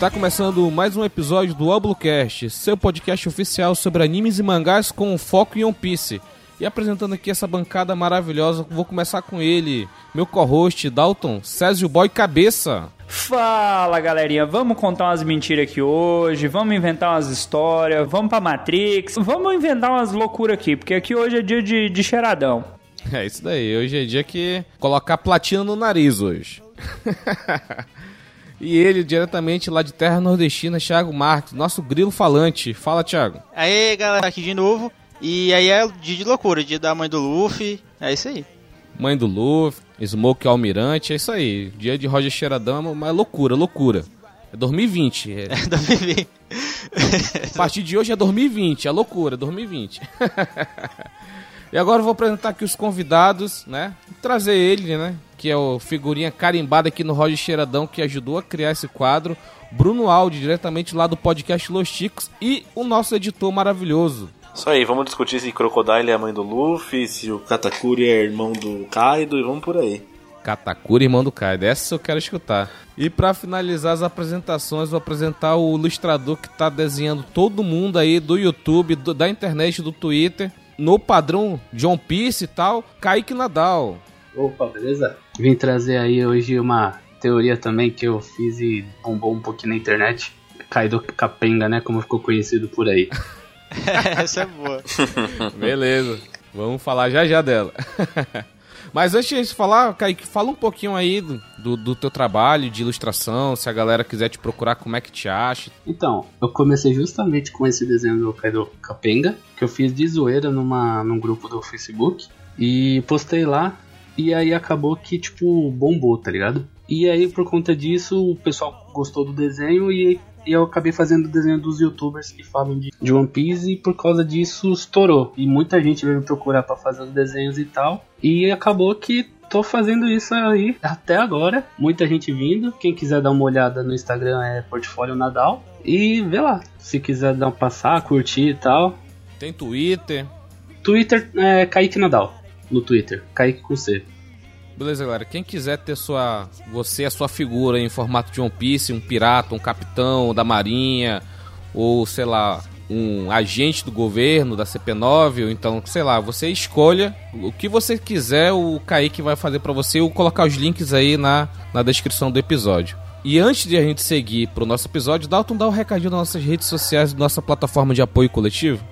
Está começando mais um episódio do Oblocast, seu podcast oficial sobre animes e mangás com foco em One Piece. E apresentando aqui essa bancada maravilhosa, vou começar com ele, meu co-host Dalton, Césio Boy Cabeça. Fala galerinha, vamos contar umas mentiras aqui hoje, vamos inventar umas histórias, vamos pra Matrix, vamos inventar umas loucuras aqui, porque aqui hoje é dia de, de cheiradão. É isso daí, hoje é dia que colocar platina no nariz hoje. e ele, diretamente lá de terra nordestina, Thiago Marques, nosso grilo falante. Fala, Thiago. Aí, galera, aqui de novo. E aí é dia de loucura, dia da mãe do Luffy. É isso aí. Mãe do Luffy, Smoke Almirante, é isso aí. Dia de Roger Cheiradão, mas é loucura, loucura. É 2020. É, É 2020. A partir de hoje é 2020, é loucura, 2020. e agora eu vou apresentar aqui os convidados, né? Trazer ele, né? Que é o figurinha carimbada aqui no Roger Cheiradão, que ajudou a criar esse quadro. Bruno Aldi, diretamente lá do podcast Los Chicos. E o nosso editor maravilhoso. Isso aí, vamos discutir se Crocodile é a mãe do Luffy, se o Katakuri é irmão do Kaido e vamos por aí. Katakuri, irmão do Kaido. Essa eu quero escutar. E pra finalizar as apresentações, vou apresentar o ilustrador que tá desenhando todo mundo aí do YouTube, do- da internet, do Twitter, no padrão John Piece e tal, Kaique Nadal. Opa, beleza? Vim trazer aí hoje uma teoria também que eu fiz e bombou um pouquinho na internet. Kaido Capenga, né? Como ficou conhecido por aí. Essa é boa. Beleza. Vamos falar já já dela. Mas antes de falar, Kaique, fala um pouquinho aí do, do, do teu trabalho de ilustração, se a galera quiser te procurar, como é que te acha. Então, eu comecei justamente com esse desenho do Kaido Capenga, que eu fiz de zoeira numa, num grupo do Facebook. E postei lá. E aí acabou que, tipo, bombou, tá ligado? E aí, por conta disso, o pessoal gostou do desenho e, e eu acabei fazendo o desenho dos youtubers que falam de, de One Piece e por causa disso estourou. E muita gente veio me procurar pra fazer os desenhos e tal. E acabou que tô fazendo isso aí até agora. Muita gente vindo. Quem quiser dar uma olhada no Instagram é Portfólio Nadal. E vê lá. Se quiser dar um passar, curtir e tal. Tem Twitter. Twitter é Kaique Nadal. No Twitter. Kaique com C. Beleza, galera. Quem quiser ter sua. Você, a sua figura em formato de One Piece, um pirata, um capitão da marinha, ou sei lá, um agente do governo, da CP9, ou então, sei lá, você escolha o que você quiser, o Kaique vai fazer pra você. Eu vou colocar os links aí na, na descrição do episódio. E antes de a gente seguir pro nosso episódio, Dalton dá um recadinho nas nossas redes sociais, nossa plataforma de apoio coletivo.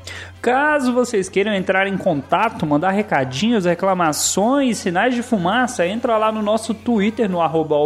Caso vocês queiram entrar em contato, mandar recadinhos, reclamações, sinais de fumaça, entra lá no nosso Twitter, no arroba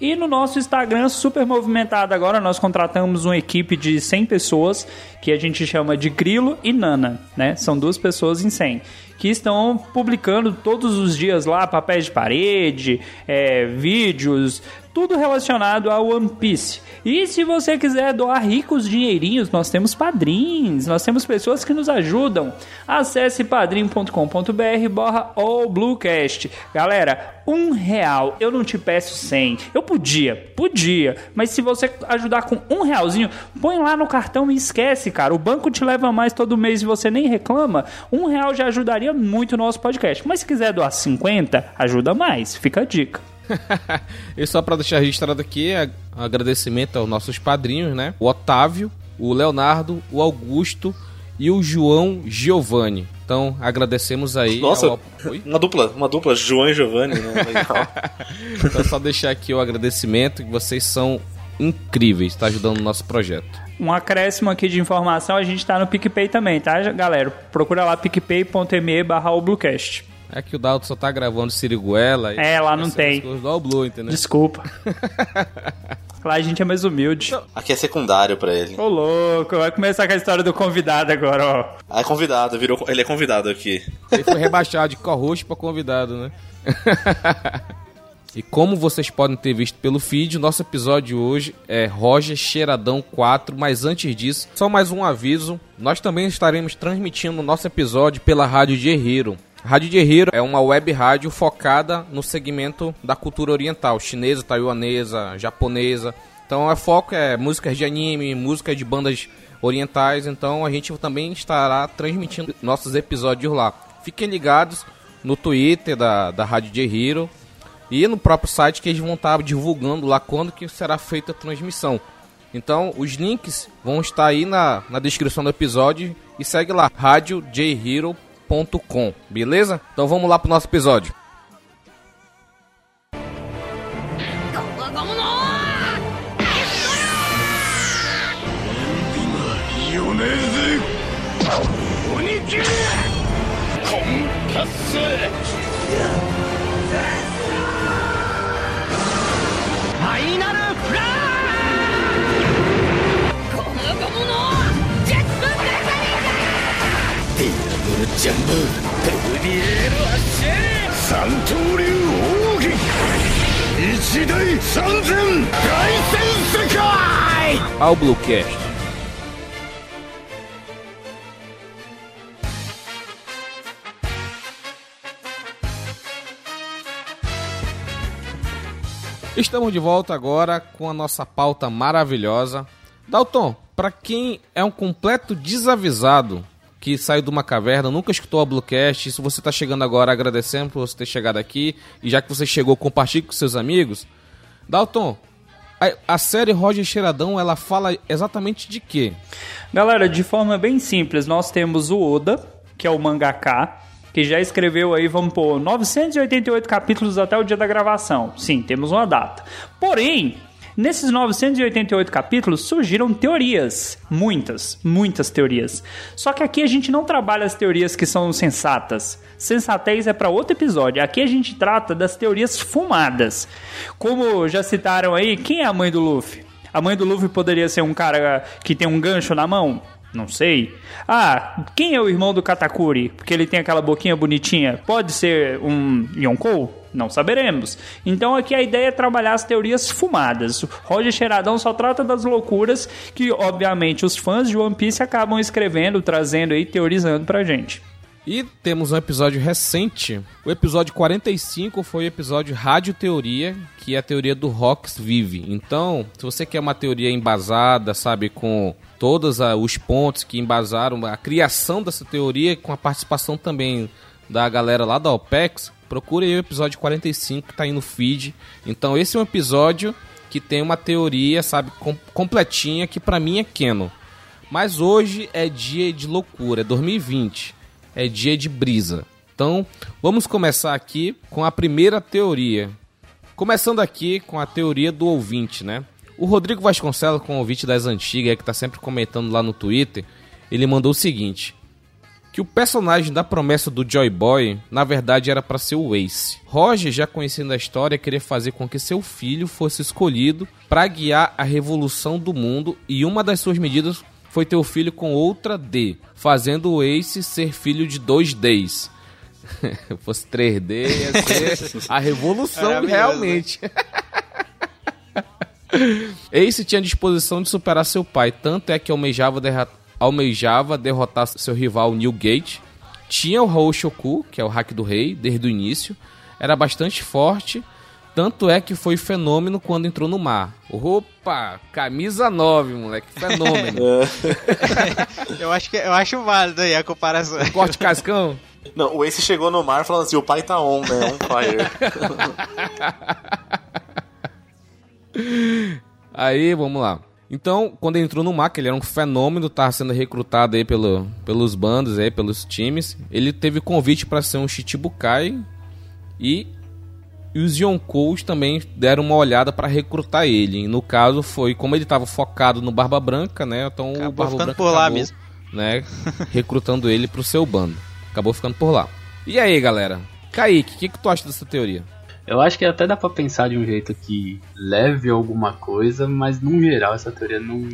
e no nosso Instagram, super movimentado agora, nós contratamos uma equipe de 100 pessoas, que a gente chama de Grilo e Nana, né? São duas pessoas em 100, que estão publicando todos os dias lá papéis de parede, é, vídeos, tudo relacionado ao One Piece. E se você quiser doar ricos dinheirinhos, nós temos padrinhos, nós temos pessoas que nos ajudam. Acesse padrim.com.br barra allbluecast. Galera, um real, eu não te peço cem. Eu podia, podia, mas se você ajudar com um realzinho, põe lá no cartão e esquece, cara. O banco te leva mais todo mês e você nem reclama. Um real já ajudaria muito o nosso podcast. Mas se quiser doar 50, ajuda mais. Fica a dica. e só para deixar registrado aqui, agradecimento aos nossos padrinhos, né? O Otávio, o Leonardo, o Augusto e o João Giovanni. Então, agradecemos aí. Nossa, ao- uma dupla, uma dupla, João e Giovanni, né? Legal. Então, só deixar aqui o agradecimento, que vocês são incríveis, tá ajudando o nosso projeto. Um acréscimo aqui de informação, a gente tá no PicPay também, tá, galera? Procura lá picpay.me barra o Bluecast. É que o Dalton só tá gravando Siriguela. e É, lá não tem. Do All Blue, entendeu? Desculpa. lá a gente é mais humilde. Aqui é secundário pra ele. Ô louco, vai começar com a história do convidado agora, ó. Ah, é convidado, virou, ele é convidado aqui. Ele foi rebaixado de co-host pra convidado, né? e como vocês podem ter visto pelo feed, nosso episódio hoje é Roger Cheiradão 4. Mas antes disso, só mais um aviso: nós também estaremos transmitindo nosso episódio pela Rádio de Rádio de é uma web rádio focada no segmento da cultura oriental, chinesa, taiwanesa, japonesa. Então, o foco é músicas de anime, músicas de bandas orientais. Então, a gente também estará transmitindo nossos episódios lá. Fiquem ligados no Twitter da, da Rádio de e no próprio site que eles vão estar divulgando lá quando que será feita a transmissão. Então, os links vão estar aí na, na descrição do episódio e segue lá, radiojhero.com, beleza? Então vamos lá pro nosso episódio. Ao Bluecast. Estamos de volta agora com a nossa pauta maravilhosa. Dalton, para quem é um completo desavisado que saiu de uma caverna, nunca escutou a Bluecast, se você está chegando agora, agradecendo por você ter chegado aqui, e já que você chegou, compartilhe com seus amigos. Dalton, a, a série Roger Cheiradão, ela fala exatamente de quê? Galera, de forma bem simples, nós temos o Oda, que é o mangaka, que já escreveu aí, vamos pôr, 988 capítulos até o dia da gravação. Sim, temos uma data. Porém, nesses 988 capítulos surgiram teorias. Muitas, muitas teorias. Só que aqui a gente não trabalha as teorias que são sensatas. Sensatez é para outro episódio. Aqui a gente trata das teorias fumadas. Como já citaram aí, quem é a mãe do Luffy? A mãe do Luffy poderia ser um cara que tem um gancho na mão? Não sei. Ah, quem é o irmão do Katakuri? Porque ele tem aquela boquinha bonitinha. Pode ser um Yonkou? Não saberemos. Então aqui a ideia é trabalhar as teorias fumadas. Roger Cheiradão só trata das loucuras que, obviamente, os fãs de One Piece acabam escrevendo, trazendo e teorizando pra gente. E temos um episódio recente. O episódio 45 foi o episódio Rádio Teoria, que é a teoria do Rox Vive. Então, se você quer uma teoria embasada, sabe, com todos os pontos que embasaram a criação dessa teoria, com a participação também da galera lá da OPEX, procure aí o episódio 45 que tá aí no feed. Então, esse é um episódio que tem uma teoria, sabe, com, completinha, que para mim é Keno. Mas hoje é dia de loucura, é 2020 é dia de brisa. Então, vamos começar aqui com a primeira teoria. Começando aqui com a teoria do ouvinte, né? O Rodrigo Vasconcelos, com o ouvinte das antigas, que está sempre comentando lá no Twitter, ele mandou o seguinte: que o personagem da promessa do Joy Boy, na verdade, era para ser o Ace. Roger, já conhecendo a história, queria fazer com que seu filho fosse escolhido para guiar a revolução do mundo e uma das suas medidas foi ter o filho com outra D, fazendo o Ace ser filho de dois Ds. Fosse 3D, ia ser a revolução realmente. Ace tinha disposição de superar seu pai, tanto é que almejava, almejava derrotar seu rival Newgate. Tinha o Raul Shoku, que é o hack do rei, desde o início. Era bastante forte tanto é que foi fenômeno quando entrou no mar. Opa, camisa 9, moleque, fenômeno. eu acho que eu acho válido aí a comparação. Corte cascão. Não, o Ace chegou no mar falando assim: o pai tá on, né? On fire. aí, vamos lá. Então, quando ele entrou no que ele era um fenômeno, estava sendo recrutado aí pelo, pelos bandos, aí, pelos times, ele teve convite para ser um Shichibukai e e os Yonkous também deram uma olhada para recrutar ele. E no caso foi, como ele estava focado no Barba Branca, né? Então acabou o Barba Branca por lá mesmo. né, recrutando ele pro seu bando. Acabou ficando por lá. E aí, galera? Kaique, o que, que tu acha dessa teoria? Eu acho que até dá pra pensar de um jeito que leve alguma coisa, mas no geral essa teoria não,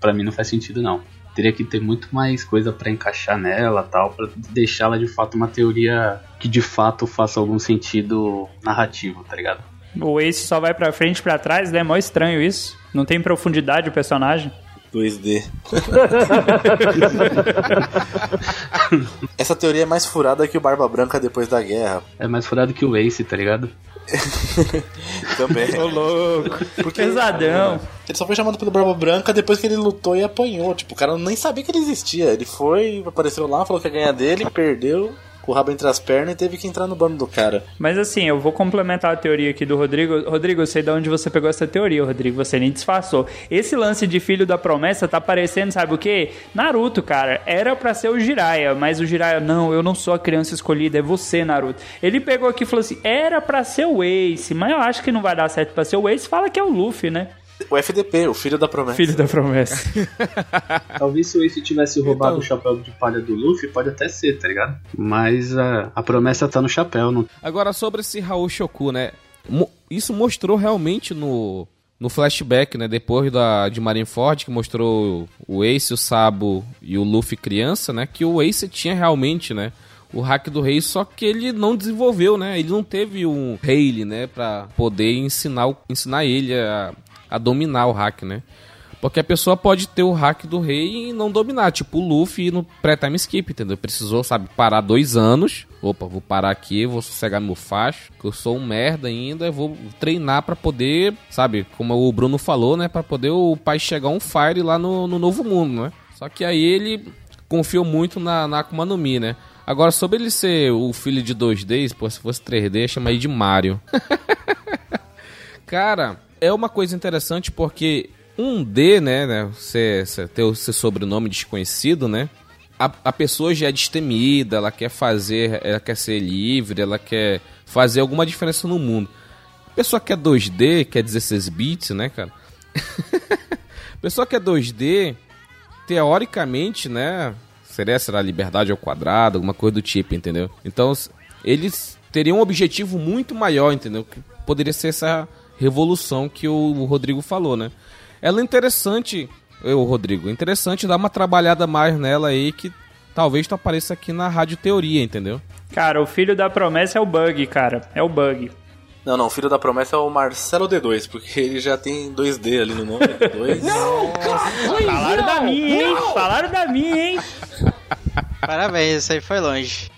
para mim não faz sentido não teria que ter muito mais coisa para encaixar nela tal, para deixá-la de fato uma teoria que de fato faça algum sentido narrativo, tá ligado? O Ace só vai pra frente e pra trás, né? É mó estranho isso. Não tem profundidade o personagem. 2D. Essa teoria é mais furada que o Barba Branca depois da guerra. É mais furada que o Ace, tá ligado? Também. Ô louco. Porque, Pesadão. Ele só foi chamado pelo Barba Branca depois que ele lutou e apanhou. Tipo, o cara nem sabia que ele existia. Ele foi, apareceu lá, falou que ia ganhar dele, perdeu, com o rabo entre as pernas e teve que entrar no bando do cara. Mas assim, eu vou complementar a teoria aqui do Rodrigo. Rodrigo, eu sei de onde você pegou essa teoria, Rodrigo. Você nem disfarçou. Esse lance de filho da promessa tá parecendo, sabe o quê? Naruto, cara. Era pra ser o Jiraiya, mas o Jiraiya, não, eu não sou a criança escolhida, é você, Naruto. Ele pegou aqui e falou assim: era pra ser o Ace, mas eu acho que não vai dar certo pra ser o Ace. Fala que é o Luffy, né? O FDP, o filho da promessa. Filho da promessa. Talvez se o Ace tivesse roubado Então- o chapéu de palha do Luffy, pode até ser, tá ligado? Mas a, a promessa tá no chapéu, não Agora, sobre esse Raul Shoku, né? Mo- Isso mostrou realmente no, no flashback, né? Depois da, de Marineford, que mostrou o Ace, o Sabo e o Luffy criança, né? Que o Ace tinha realmente, né? O hack do rei, só que ele não desenvolveu, né? Ele não teve um Rayleigh, né? Pra poder ensinar, ensinar ele a, a dominar o hack, né? Porque a pessoa pode ter o hack do rei e não dominar, tipo o Luffy no pré-time skip, entendeu? Precisou, sabe, parar dois anos. Opa, vou parar aqui, vou sossegar meu facho, que eu sou um merda ainda, vou treinar pra poder, sabe, como o Bruno falou, né? Pra poder o pai chegar um fire lá no, no novo mundo, né? Só que aí ele confiou muito na, na Akuma no Mi, né? Agora, sobre ele ser o filho de 2D, pô, se fosse 3D, chama aí de Mario. Cara, é uma coisa interessante porque um D, né, né você, ter o seu sobrenome desconhecido, né? A, a pessoa já é destemida, ela quer fazer, ela quer ser livre, ela quer fazer alguma diferença no mundo. A pessoa que é 2D, que é 16 bits, né, cara? a pessoa que é 2D, teoricamente, né, seria será liberdade ao quadrado, alguma coisa do tipo, entendeu? Então, eles teriam um objetivo muito maior, entendeu? Que poderia ser essa revolução que o, o Rodrigo falou, né? Ela é interessante, eu, Rodrigo, interessante dar uma trabalhada mais nela aí que talvez tu apareça aqui na Rádio Teoria, entendeu? Cara, o filho da promessa é o Bug, cara. É o Bug. Não, não, o filho da promessa é o Marcelo D2, porque ele já tem 2D ali no nome. D2. Falaram da minha, hein? Falaram da minha, hein? Parabéns, isso aí foi longe.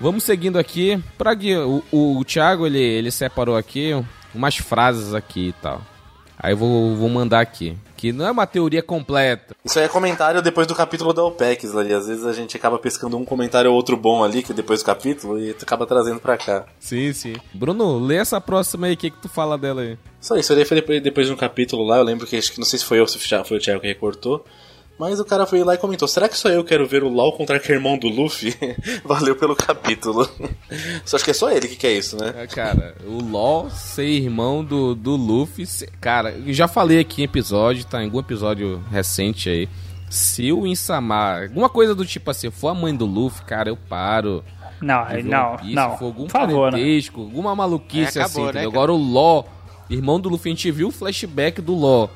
Vamos seguindo aqui. Pra o, o, o Thiago, ele, ele separou aqui umas frases aqui e tal. Aí eu vou, vou mandar aqui. Que não é uma teoria completa. Isso aí é comentário depois do capítulo da OPEX ali. Às vezes a gente acaba pescando um comentário ou outro bom ali, que depois do capítulo, e tu acaba trazendo pra cá. Sim, sim. Bruno, lê essa próxima aí. O que, que tu fala dela aí? Só isso, aí foi depois, depois de um capítulo lá, eu lembro que acho que não sei se foi eu se foi o Thiago que recortou. Mas o cara foi lá e comentou: Será que só eu quero ver o LOL contra o irmão do Luffy? Valeu pelo capítulo. Só acho que é só ele que quer isso, né? É, Cara, o LOL ser irmão do, do Luffy. Cara, já falei aqui em episódio, tá? Em algum episódio recente aí. Se o Insamar, alguma coisa do tipo assim, for a mãe do Luffy, cara, eu paro. Não, não, Piece, não. For algum Por favor, né? parentesco, alguma maluquice É, acabou, assim, né? Agora o LOL, irmão do Luffy, a gente viu o flashback do LOL.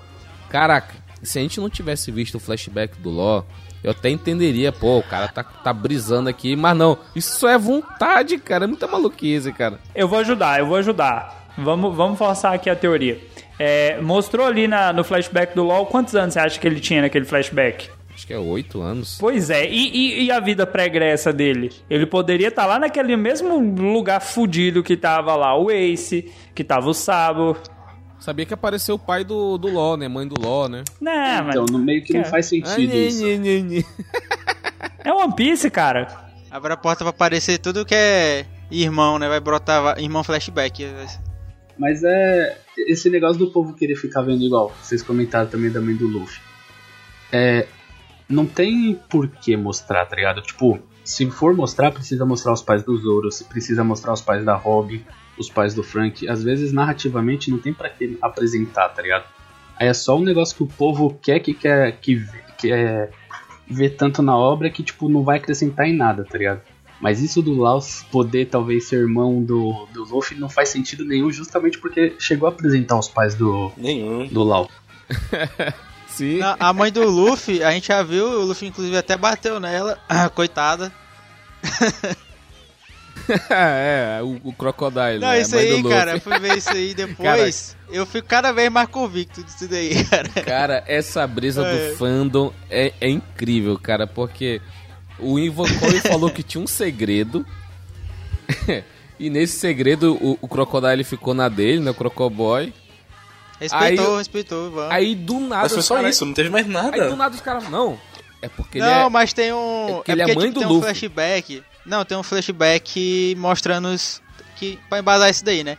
Caraca, se a gente não tivesse visto o flashback do LOL, eu até entenderia, pô, o cara tá, tá brisando aqui, mas não, isso é vontade, cara, é muita maluquice, cara. Eu vou ajudar, eu vou ajudar. Vamos, vamos forçar aqui a teoria. É, mostrou ali na, no flashback do LoL quantos anos você acha que ele tinha naquele flashback? Acho que é oito anos. Pois é, e, e- e a vida pregressa dele? Ele poderia estar lá naquele mesmo lugar fudido que tava lá o Ace, que tava o Sabo. Sabia que apareceu o pai do, do LOL, né? Mãe do LOL, né? Né, Então, mas no meio que não Cara, faz sentido Ai, isso. nhe, nhe, nhe. é One Piece, cara. Abre a porta pra aparecer tudo que é irmão, né? Vai brotar irmão flashback. Mas é. Esse negócio do povo querer ficar vendo igual. Vocês comentaram também da mãe do Luffy. É. Não tem por que mostrar, tá ligado? Tipo, se for mostrar, precisa mostrar os pais do Zoro, se precisa mostrar os pais da Robin, os pais do Frank. Às vezes, narrativamente, não tem pra que apresentar, tá ligado? Aí é só um negócio que o povo quer que quer que, quer ver tanto na obra que, tipo, não vai acrescentar em nada, tá ligado? Mas isso do Laos poder talvez ser irmão do, do Luffy não faz sentido nenhum, justamente porque chegou a apresentar os pais do, Nenhum. do Lau. Sim. Não, a mãe do Luffy, a gente já viu, o Luffy inclusive até bateu nela, coitada. é, o, o Crocodile. Não, né? isso aí, Luffy. cara, eu fui ver isso aí depois, eu fico cada vez mais convicto disso daí, cara. Cara, essa brisa É. do fandom é, é incrível, cara, porque o Ivan Cole falou que tinha um segredo. e nesse segredo o, o Crocodile ficou na dele, né? O Crocoboy. Respeitou, Aí- respeitou, vamos. Aí do nada. Mas foi os só cara- isso, não teve mais Aí do nada. nada os caras. Não. É porque Não, ele é. mas tem um. é porque ele é mãe tipo, do tem um Luffy. flashback. Não, tem um flashback mostrando os. Que, pra embasar isso daí, né?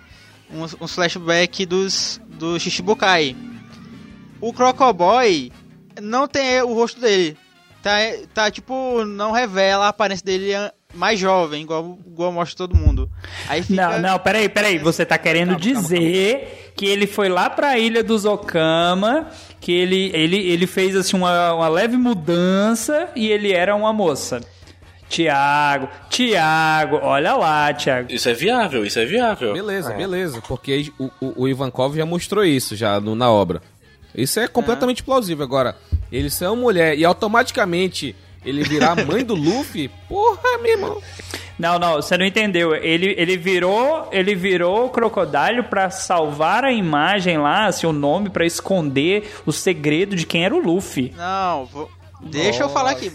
Um, um flashback dos, do Shishibukai. O Crocoboy não tem o rosto dele. Tá, tá tipo, não revela a aparência dele mais jovem, igual, igual mostra todo mundo. Aí fica... Não, não, peraí, peraí. Você tá querendo Calma, calma, dizer que ele foi lá pra ilha dos Okama, que ele, ele, ele fez assim uma, uma leve mudança e ele era uma moça. Tiago, Tiago, olha lá, Tiago. Isso é viável, isso é viável. Beleza, beleza. Porque o, o, o Ivankov já mostrou isso já no- na obra. Isso é completamente plausível. Agora, eles são mulher e automaticamente ele virar a mãe do Luffy, porra, meu irmão. Não, não, você não entendeu. Ele, ele virou, ele virou o crocodilo pra salvar a imagem lá, assim, o nome pra esconder o segredo de quem era o Luffy. Não, deixa eu falar aqui.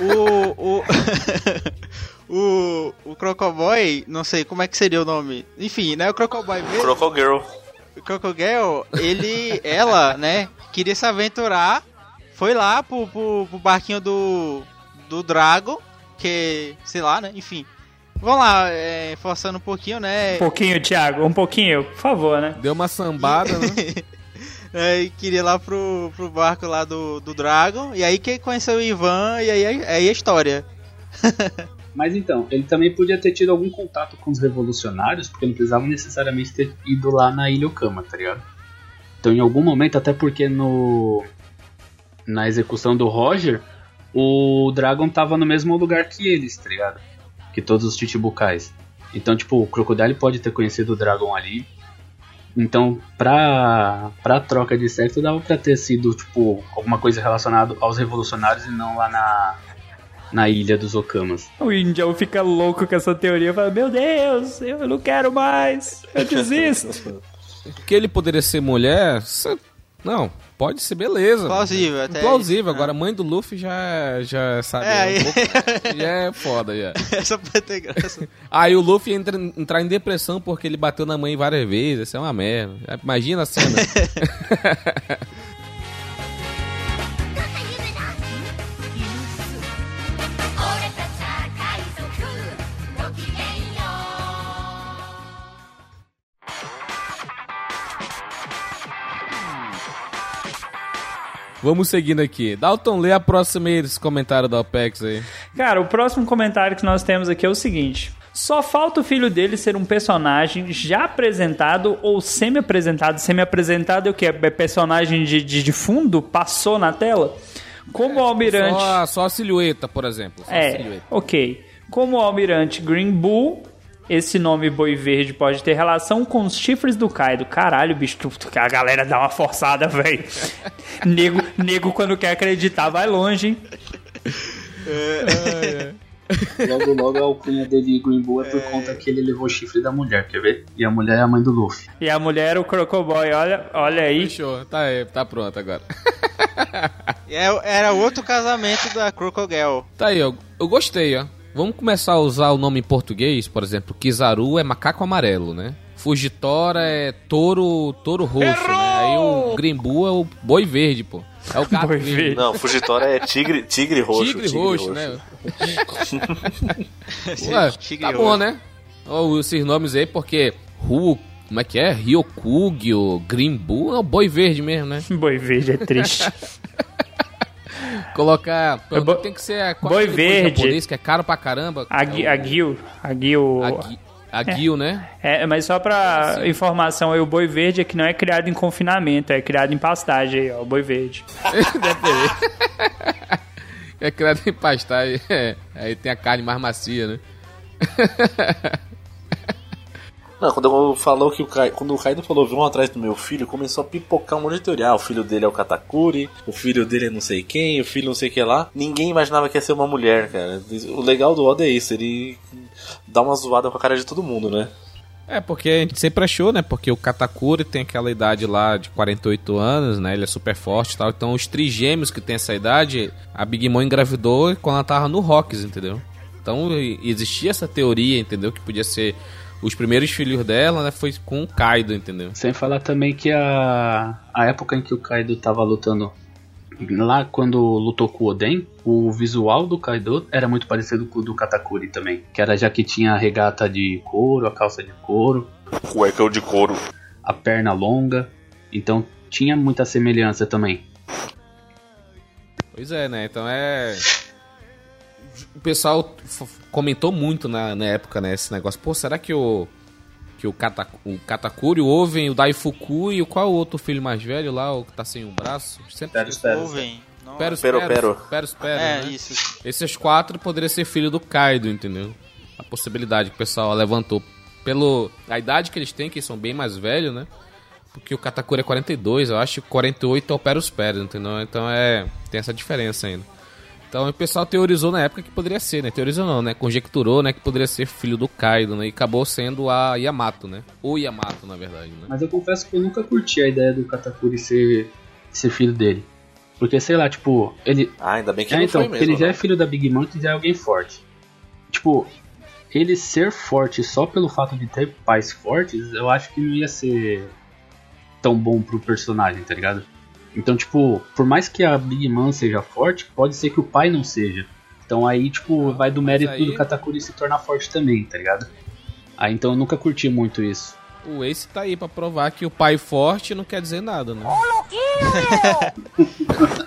O. O. o. O Crocoboy, não sei como é que seria o nome. Enfim, né? O Crocoboy mesmo. Crocogirl. O Crocogirl, ele. Ela, né? Queria se aventurar. Foi lá pro, pro, pro barquinho do. Do Drago. Que. Sei lá, né? Enfim. Vamos lá, é, forçando um pouquinho, né? Um pouquinho, Thiago, um pouquinho, por favor, né? Deu uma sambada, né? É, e queria ir lá pro, pro barco lá do, do Dragon. E aí que conheceu o Ivan, e aí, aí a história. Mas então, ele também podia ter tido algum contato com os revolucionários, porque não precisava necessariamente ter ido lá na Ilha Okama, tá ligado? Então, em algum momento, até porque no na execução do Roger, o Dragon tava no mesmo lugar que eles, tá ligado? Que todos os Chichibukais. Então, tipo, o Crocodile pode ter conhecido o Dragon ali. Então, pra, pra troca de sexo, dava pra ter sido, tipo, alguma coisa relacionada aos revolucionários e não lá na, na ilha dos Okamas. O Indião fica louco com essa teoria, fala, meu Deus, eu não quero mais, eu desisto. Porque ele poderia ser mulher. cê- Não, pode ser, beleza. Plausível, até. Plausível. isso. Agora, a mãe do Luffy já, já sabe. É, é, um aí- pouco- já é foda, já. Essa pode ter graça. Aí o Luffy entra, entrar em depressão porque ele bateu na mãe várias vezes. Isso é uma merda. Imagina a cena. Vamos seguindo aqui. Dalton, lê a próxima aí desse comentário da OPEX aí. Cara, o próximo comentário que nós temos aqui é o seguinte. Só falta o filho dele ser um personagem já apresentado ou semi-apresentado. Semi-apresentado é o que? É personagem de, de, de fundo? Passou na tela? Como o almirante... Só, só a silhueta, por exemplo. Só a É, silhueta. ok. Como o almirante Green Bull, esse nome boi verde pode ter relação com os chifres do Kaido. Caralho, bicho, a galera dá uma forçada, velho. nego, nego, quando quer acreditar, vai longe, hein? Logo, logo a alcunha dele Green Bull é por conta que ele levou o chifre da mulher, quer ver? E a mulher é a mãe do Luffy. E a mulher era o Crocoboy, olha, olha aí. Fechou. Tá aí, tá pronto agora. É- Era outro casamento da Crocogirl. Tá aí, ó. Eu gostei, ó. Vamos começar a usar o nome em português, por exemplo, Kizaru é macaco amarelo, né? Fugitora é touro, touro roxo, né? Aí o Grimbu é o boi verde, pô. É o gato Boi verde. verde. Não, Fugitória é tigre, tigre roxo. Tigre, roxo, né? Ué, Tigre tá roxo. bom, né? Ó, esses nomes aí, porque Ru, como é que é? Ryokugyo, Grimbu é o boi verde mesmo, né? Boi verde é triste. Colocar. É bo- Tem que ser a boi verde. japonês, que é caro pra caramba. Agui, É o- Aguil, Aguil... Agui- Aguil, né? É, mas só pra informação aí, o boi verde é que não é criado em confinamento, é criado em pastagem aí, ó, o boi verde. É criado em pastagem. É. Aí tem a carne mais macia, né? Não, quando falou que o Kai, quando o Kaido falou vão atrás do meu filho, começou a pipocar um monte de teoria. Ah, o filho dele é o Katakuri, o filho dele é não sei quem, o filho não sei o que lá. Ninguém imaginava que ia ser uma mulher, cara. O legal do Oda é isso, ele dá uma zoada com a cara de todo mundo, né? É, porque a gente sempre achou, né? Porque o Katakuri tem aquela idade lá de 48 anos, né? Ele é super forte e tal. Então, os trigêmeos que tem essa idade, a Big Mom engravidou quando ela tava no Rocks, entendeu? Então, existia essa teoria, entendeu? Que podia ser os primeiros filhos dela, né? Foi com o Kaido, entendeu? Sem falar também que a, a época em que o Kaido tava lutando lá quando lutou com o Oden, o visual do Kaido era muito parecido com o do Katakuri também. Que era já que tinha a regata de couro, a calça de couro, Cuecão de couro. a perna longa. Então tinha muita semelhança também. Pois é, né? Então é. O pessoal comentou muito na, na época, né? Esse negócio. Pô, será que o. Que o, Kata, o Katakuri, o Oven, o Daifuku e o qual o outro filho mais velho lá, o que tá sem um braço? Sempre Peros, peros. Ouvem. Não- Peros, Pero, Peros, pero. Peros, Peros, É, né? isso. Esses quatro poderiam ser filho do Kaido, entendeu? A possibilidade que o pessoal levantou. Pelo a idade que eles têm, que são bem mais velhos, né? Porque o Katakuri é 42, eu acho que 48 é o Peros Peros, entendeu? Então é. Tem essa diferença ainda. Então o pessoal teorizou na época que poderia ser, né? Teorizou não, né? Conjecturou, né? Que poderia ser filho do Kaido, né? E acabou sendo a Yamato, né? O Yamato, na verdade, né? Mas eu confesso que eu nunca curti a ideia do Katakuri ser, ser filho dele. Porque, sei lá, tipo, ele. Ah, ainda bem que É, não então, foi mesmo. ele já é né? filho da Big Mom, que já é alguém forte. Tipo, ele ser forte só pelo fato de ter pais fortes, eu acho que não ia ser tão bom pro personagem, tá ligado? Então, tipo, por mais que a Big Mom seja forte, pode ser que o pai não seja. Então aí, tipo, vai do mérito aí- do Katakuri se tornar forte também, tá ligado? Aí então eu nunca curti muito isso. O Ace tá aí pra provar que o pai forte não quer dizer nada, né?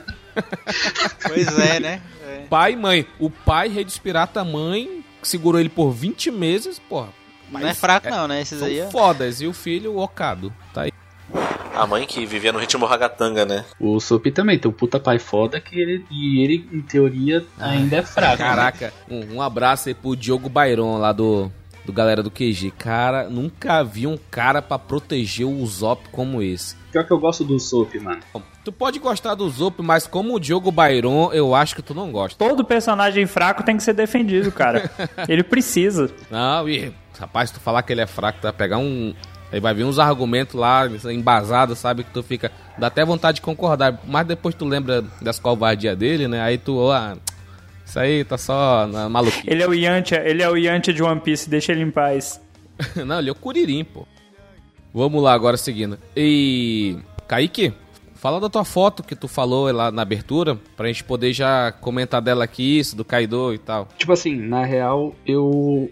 Pois é, né? É. Pai e mãe. O pai, Rede Pirata, a mãe, que segurou ele por 20 meses, porra. Não é fraco não, né? Esses São aí é... fodas. E o filho, o Okado. Tá aí. A mãe que vivia no ritmo ragatanga, né? O Sop também tem um puta pai foda que ele, e ele, em teoria, ainda é fraco. né? Caraca, um, um abraço aí pro Diogo Bairon lá do, do galera do QG. Cara, nunca vi um cara pra proteger o Usopp como esse. Pior que eu gosto do Sop, mano. Tu pode gostar do Usopp, mas como o Diogo Bairon, eu acho que tu não gosta. Todo personagem fraco tem que ser defendido, cara. Ele precisa. Não, e rapaz, tu falar que ele é fraco, tu vai pegar um. Aí vai vir uns argumentos lá, embasados, sabe? Que tu fica. Dá até vontade de concordar. Mas depois tu lembra das covardias dele, né? Aí tu, ah, isso aí tá só na maluquice. Ele é o Yantia, ele é o Yantia de One Piece, deixa ele em paz. Não, ele é o Curirim, pô. Vamos lá agora seguindo. E. Kaique, fala da tua foto que tu falou lá na abertura, pra gente poder já comentar dela aqui, isso, do Kaido e tal. Tipo assim, na real, eu.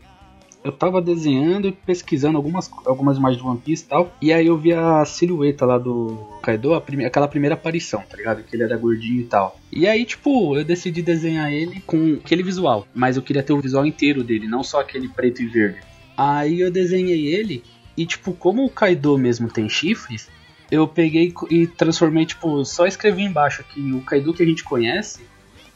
Eu tava desenhando e pesquisando algumas, algumas imagens de One Piece e tal. E aí eu vi a silhueta lá do Kaido, prime- aquela primeira aparição, tá ligado? Que ele era gordinho e tal. E aí, tipo, eu decidi desenhar ele com aquele visual. Mas eu queria ter o visual inteiro dele, não só aquele preto e verde. Aí eu desenhei ele. E, tipo, como o Kaido mesmo tem chifres, eu peguei e transformei, tipo, só escrevi embaixo que o Kaido que a gente conhece,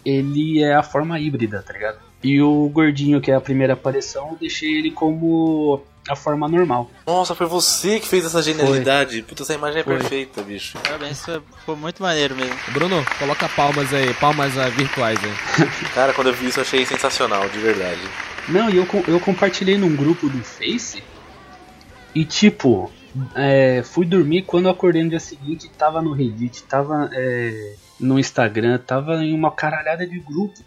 ele é a forma híbrida, tá ligado? E o gordinho, que é a primeira aparição, eu deixei ele como a forma normal. Nossa, foi você que fez essa genialidade. Puta, essa imagem é Foi. perfeita, bicho. Parabéns, foi, foi muito maneiro mesmo. Bruno, coloca palmas aí, palmas virtuais aí. Cara, quando eu vi isso, eu achei sensacional, de verdade. Não, e eu, eu compartilhei num grupo do Face. E tipo, é, fui dormir quando eu acordei no dia seguinte, tava no Reddit, tava é, no Instagram, tava em uma caralhada de grupo.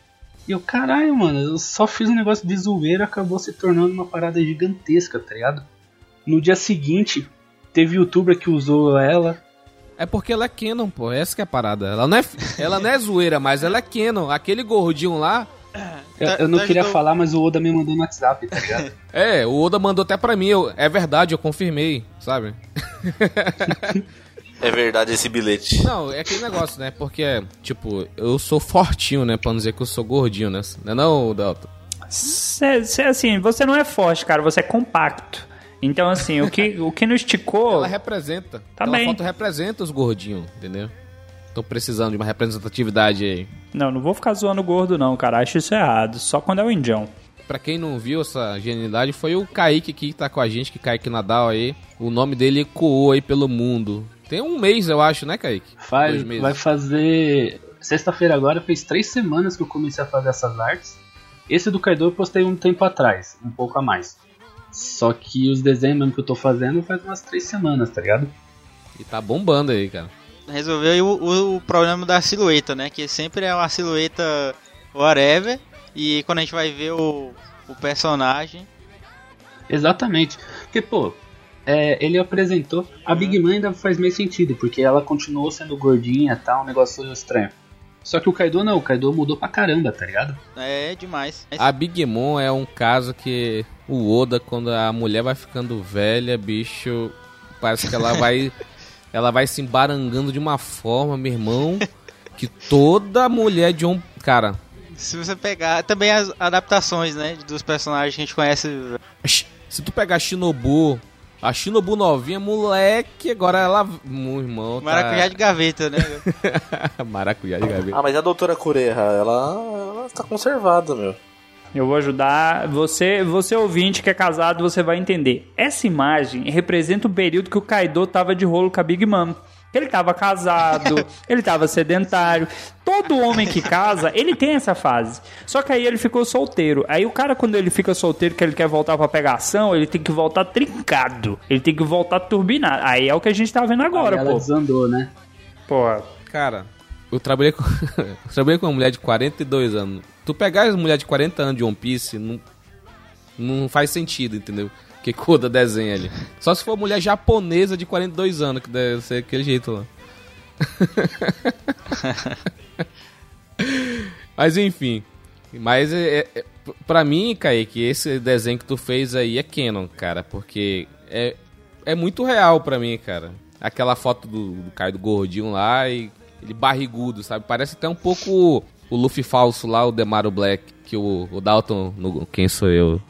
E eu, caralho, mano, eu só fiz um negócio de zoeira acabou se tornando uma parada gigantesca, tá ligado? No dia seguinte, teve youtuber que usou ela. É porque ela é Canon, pô. Essa que é a parada. Ela não é, ela não é zoeira, mas ela é Canon. Aquele gordinho lá. Eu, eu não queria falar, mas o Oda me mandou no WhatsApp, tá ligado? É, o Oda mandou até pra mim. eu- é verdade, eu confirmei, sabe? É verdade esse bilhete. Não, é aquele negócio, né? Porque, tipo, eu sou fortinho, né? Pra não dizer que eu sou gordinho, né? Não é não, Dalton? Cê, cê, assim, você não é forte, cara, você é compacto. Então, assim, o que, o que não esticou. Ela representa. Tá Aquela bem. foto representa os gordinhos, entendeu? Tô precisando de uma representatividade aí. Não, não vou ficar zoando gordo, não, cara. Acho isso errado. Só quando é o indião. Pra quem não viu essa genialidade, foi o Kaique que tá com a gente, que Kaique Nadal aí. O nome dele ecoou aí pelo mundo. Tem um mês, eu acho, né, Kaique? Faz, Dois meses. vai fazer. Sexta-feira agora fez três semanas que eu comecei a fazer essas artes. Esse do Kaido eu postei um tempo atrás, um pouco a mais. Só que os desenhos mesmo que eu tô fazendo faz umas três semanas, tá ligado? E tá bombando aí, cara. Resolveu aí o, o, o problema da silhueta, né? Que sempre é uma silhueta whatever. E quando a gente vai ver o, o personagem. Exatamente. Porque, pô, é, ele apresentou. A Big Mom ainda faz meio sentido, porque ela continuou sendo gordinha e tal, um negócio estranho. Só que o Kaido não, o Kaido mudou pra caramba, tá ligado? É demais. A Big Mom é um caso que o Oda, quando a mulher vai ficando velha, bicho, parece que ela vai. ela vai se embarangando de uma forma, meu irmão, que toda mulher de um. Cara, Se você pegar também as adaptações, né, dos personagens que a gente conhece, se tu pegar a Shinobu, a Shinobu novinha, moleque, agora ela. Meu irmão. Tá... maracujá de gaveta, né? Maracujá de gaveta. Ah, mas a doutora Kureha, ela, ela tá conservada, meu. Eu vou ajudar. Você, você ouvinte que é casado, você vai entender. Essa imagem representa o período que o Kaido tava de rolo com a Big Mom. Ele tava casado, ele tava sedentário. Todo homem que casa, ele tem essa fase. Só que aí ele ficou solteiro. Aí o cara, quando ele fica solteiro, que ele quer voltar pra pegação, ele tem que voltar trincado. Ele tem que voltar turbinado. Aí é o que a gente tá vendo agora, Aí ela pô. desandou, né? Pô, Cara, eu trabalhei com. eu trabalhei com uma mulher de 42 anos. Tu pegar as mulheres de 40 anos de One Piece, não, não faz sentido, entendeu? Que coda desenha ali. Só se for mulher japonesa de 42 anos, que deve ser aquele jeito lá. Mas enfim. Mas é, é, pra mim, Kaique, esse desenho que tu fez aí é canon, cara. Porque é, é muito real pra mim, cara. Aquela foto do, do Caio do gordinho lá e ele barrigudo, sabe? Parece até um pouco o Luffy falso lá, o Demaru Black, que o, o Dalton, no Quem Sou Eu.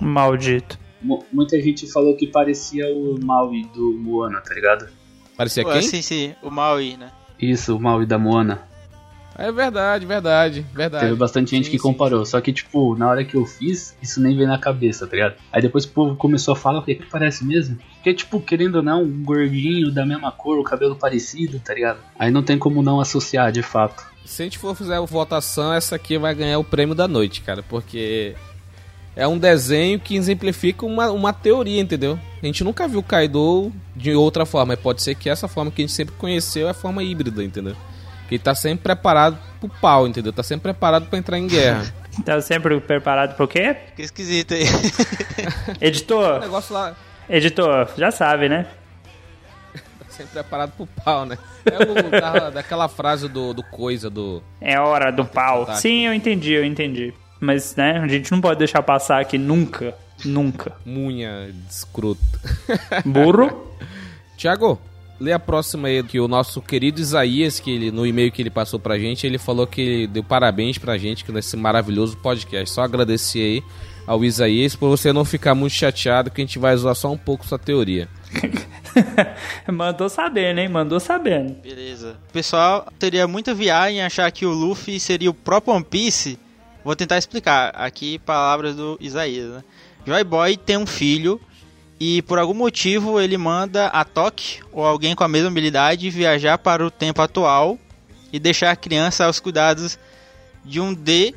maldito. Mu- Muita gente falou que parecia o Maui do Moana, tá ligado? Parecia Pô, quem? sim, sim, o Maui, né? Isso, o Maui da Moana. É verdade, verdade, verdade. Teve bastante gente Sim, que sim. comparou. Só que, tipo, na hora que eu fiz, isso nem veio na cabeça, tá ligado? Aí depois o povo começou a falar, o que que parece mesmo? Porque, tipo, querendo ou não, um gordinho da mesma cor, o cabelo parecido, tá ligado? Aí não tem como não associar, de fato. Se a gente for fazer a votação, essa aqui vai ganhar o prêmio da noite, cara, porque é um desenho que exemplifica uma, uma teoria, entendeu? A gente nunca viu o Kaido de outra forma, e pode ser que essa forma que a gente sempre conheceu é a forma híbrida, entendeu? Que ele tá sempre preparado pro pau, entendeu? Tá sempre preparado pra entrar em guerra. Tá sempre preparado pro quê? Fica esquisito aí. o Editor, negócio lá editor, já sabe, né? tá sempre preparado pro pau, né? É o da, daquela frase do, do coisa, do... É hora do pau. Sim, eu entendi, eu entendi. Mas, né, a gente não pode deixar passar aqui nunca. Nunca. Munha escroto. Burro? Tiago, lê a próxima aí, que o nosso querido Isaías, que ele, no e-mail que ele passou pra gente, ele falou que ele deu parabéns pra gente que nesse maravilhoso podcast. Só agradecer aí ao Isaías por você não ficar muito chateado que a gente vai zoar só um pouco sua teoria. Mandou sabendo, hein? Mandou sabendo. Beleza. O pessoal teria muita viagem em achar que o Luffy seria o próprio One Piece. Vou tentar explicar. Aqui, palavras do Isaías, né? Joy Boy tem um filho e por algum motivo ele manda a Toque ou alguém com a mesma habilidade viajar para o tempo atual e deixar a criança aos cuidados de um D.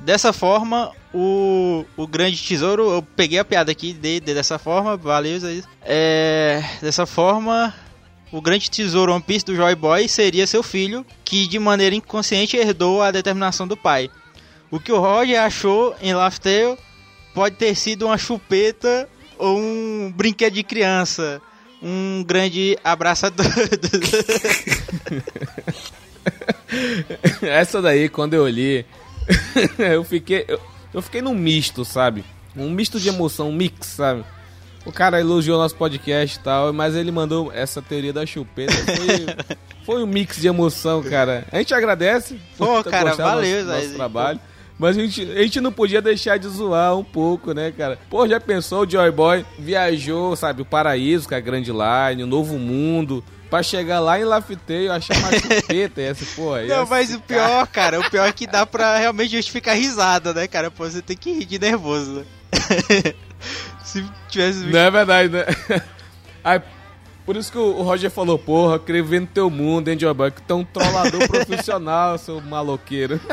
Dessa forma, o, o grande tesouro. Eu peguei a piada aqui, D, D dessa forma, valeu, Isaías. É, dessa forma, o grande tesouro One Piece do Joy Boy seria seu filho, que de maneira inconsciente herdou a determinação do pai. O que o Roger achou em Tale pode ter sido uma chupeta ou um brinquedo de criança. Um grande abraçador. Essa daí, quando eu li, eu fiquei. Eu, eu fiquei num misto, sabe? Um misto de emoção, um mix, sabe? O cara elogiou nosso podcast e tal, mas ele mandou essa teoria da chupeta. Foi, foi um mix de emoção, cara. A gente agradece Pô, cara, valeu, nosso, nosso trabalho. Mas a gente, a gente não podia deixar de zoar um pouco, né, cara? Pô, já pensou o Joy Boy viajou, sabe, o paraíso, com a Grand Line, o novo mundo, pra chegar lá em Lafiteio, achar uma chupeta essa, pô. Não, mas o pior, cara, o pior é que dá pra realmente justificar risada, né, cara? Pô, você tem que rir de nervoso, né? Se tivesse Não é verdade, né? Aí, por isso que o Roger falou, porra, eu queria ver no teu mundo, tu é um trollador profissional, seu maloqueiro.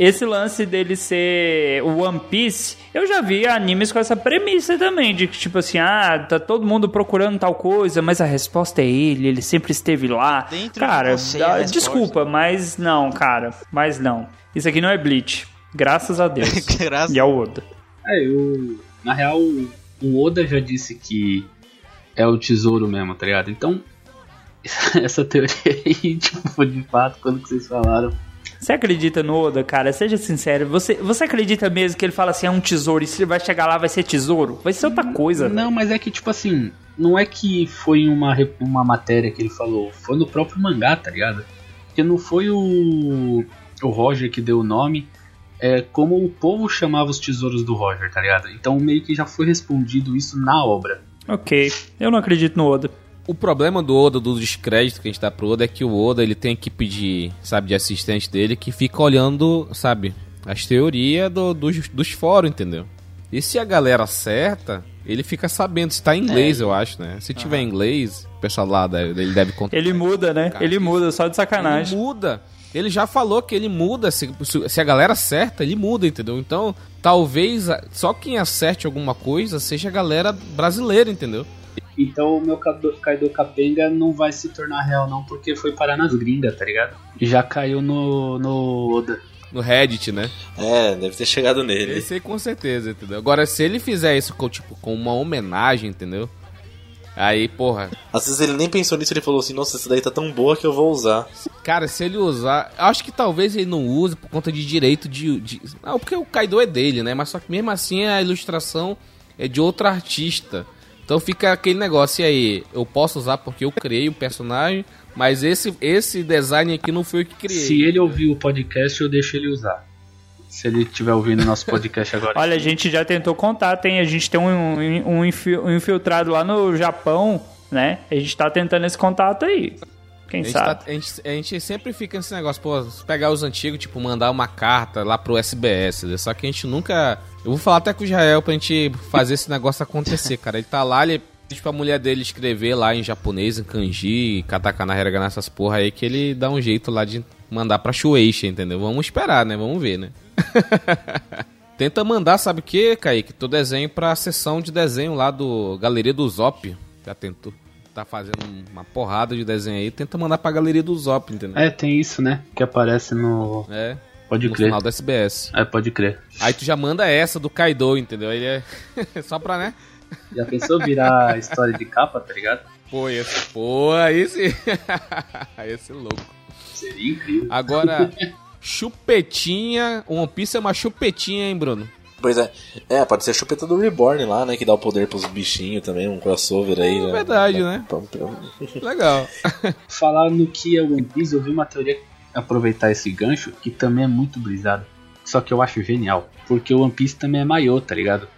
Esse lance dele ser o One Piece, eu já vi animes com essa premissa também, de que tipo assim, ah, tá todo mundo procurando tal coisa, mas a resposta é ele, ele sempre esteve lá. Dentro de cara, você a desculpa, mas não, cara, mas não. Isso aqui não é Bleach, graças a Deus. Graças e ao Oda. É, eu. Na real, o Oda já disse que é o tesouro mesmo, tá ligado? Então, essa teoria aí, tipo, de fato, quando que vocês falaram. Você acredita no Oda, cara? Seja sincero. Você, você acredita mesmo que ele fala assim, é um tesouro, e se vai chegar lá vai ser tesouro? Vai ser outra coisa. Não, mas é que, tipo assim, não é que foi uma, uma matéria que ele falou, foi no próprio mangá, tá ligado? Porque não foi o, o Roger que deu o nome, é como o povo chamava os tesouros do Roger, tá ligado? Então meio que já foi respondido isso na obra. Ok, eu não acredito no Oda. O problema do Oda, do descrédito que a gente dá pro Oda, é que o Oda ele tem que pedir, sabe, de assistente dele que fica olhando, sabe, as teorias do- dos, dos fóruns, entendeu? E se a galera acerta, ele fica sabendo se tá em inglês, eu acho, né? Se tiver em inglês, o pessoal lá deve, ele deve contar. Ele muda, né? Cara, Ele muda, só de Ele sacanagem. muda. Ele já falou que ele muda. Se, se- a galera acerta, ele muda, entendeu? Então, talvez só quem acerte alguma coisa seja a galera brasileira, entendeu? Então o meu Kaido, Kaido Capenga não vai se tornar real não, porque foi parar nas gringas, tá ligado? Já caiu no, no Oda. No Reddit, né? É, deve ter chegado nele. Esse aí com certeza, entendeu? Agora, se ele fizer isso com, tipo, com uma homenagem, entendeu? Aí, porra. Às vezes ele nem pensou nisso, ele falou assim, nossa, essa daí tá tão boa que eu vou usar. Cara, se ele usar. Acho que talvez ele não use por conta de direito de. de não, porque o Kaido é dele, né? Mas só que mesmo assim a ilustração é de outro artista. Então fica aquele negócio e aí. Eu posso usar porque eu criei o personagem, mas esse, esse design aqui não foi eu que criei. Se ele ouvir o podcast, eu deixo ele usar. Se ele estiver ouvindo o nosso podcast agora. Olha, a gente já tentou contato, hein? A gente tem um, um, um infiltrado lá no Japão, né? A gente tá tentando esse contato aí. Quem A gente, sabe? tá- a, gente, a gente sempre fica nesse negócio, pô, se pegar os antigos, tipo, mandar uma carta lá pro SBS, né? só que a gente nunca. Eu vou falar até com o Jael pra gente fazer esse negócio acontecer, cara. Ele tá lá, ele pede pra mulher dele escrever lá em japonês, em kanji, katakana, hiragana, essas porra aí, que ele dá um jeito lá de mandar pra Shueisha, entendeu? Vamos esperar, né? Vamos ver, né? Tenta mandar, sabe o que, Kaique? Teu desenho pra sessão de desenho lá do Galeria do Zop. Já tentou. Tá fazendo uma porrada de desenho aí. Tenta mandar pra Galeria do Zop, entendeu? É, tem isso, né? Que aparece no. É. Pode no crer. final do SBS. É, pode crer. Aí tu já manda essa do Kaido, entendeu? Aí é. Só pra, né? Já pensou virar história de capa, tá ligado? Pô, esse. Pô, aí sim. aí esse louco. Seria incrível. Agora, chupetinha. One Piece é uma chupetinha, hein, Bruno? Pois é. É, pode ser a chupeta do Reborn lá, né? Que dá o poder pros bichinhos também, um crossover aí. né? verdade, né? Legal. Falar no que é One Piece, eu vi uma teoria aproveitar esse gancho que também é muito brisado. Só que eu acho genial. Porque o One Piece também é maiô, tá ligado?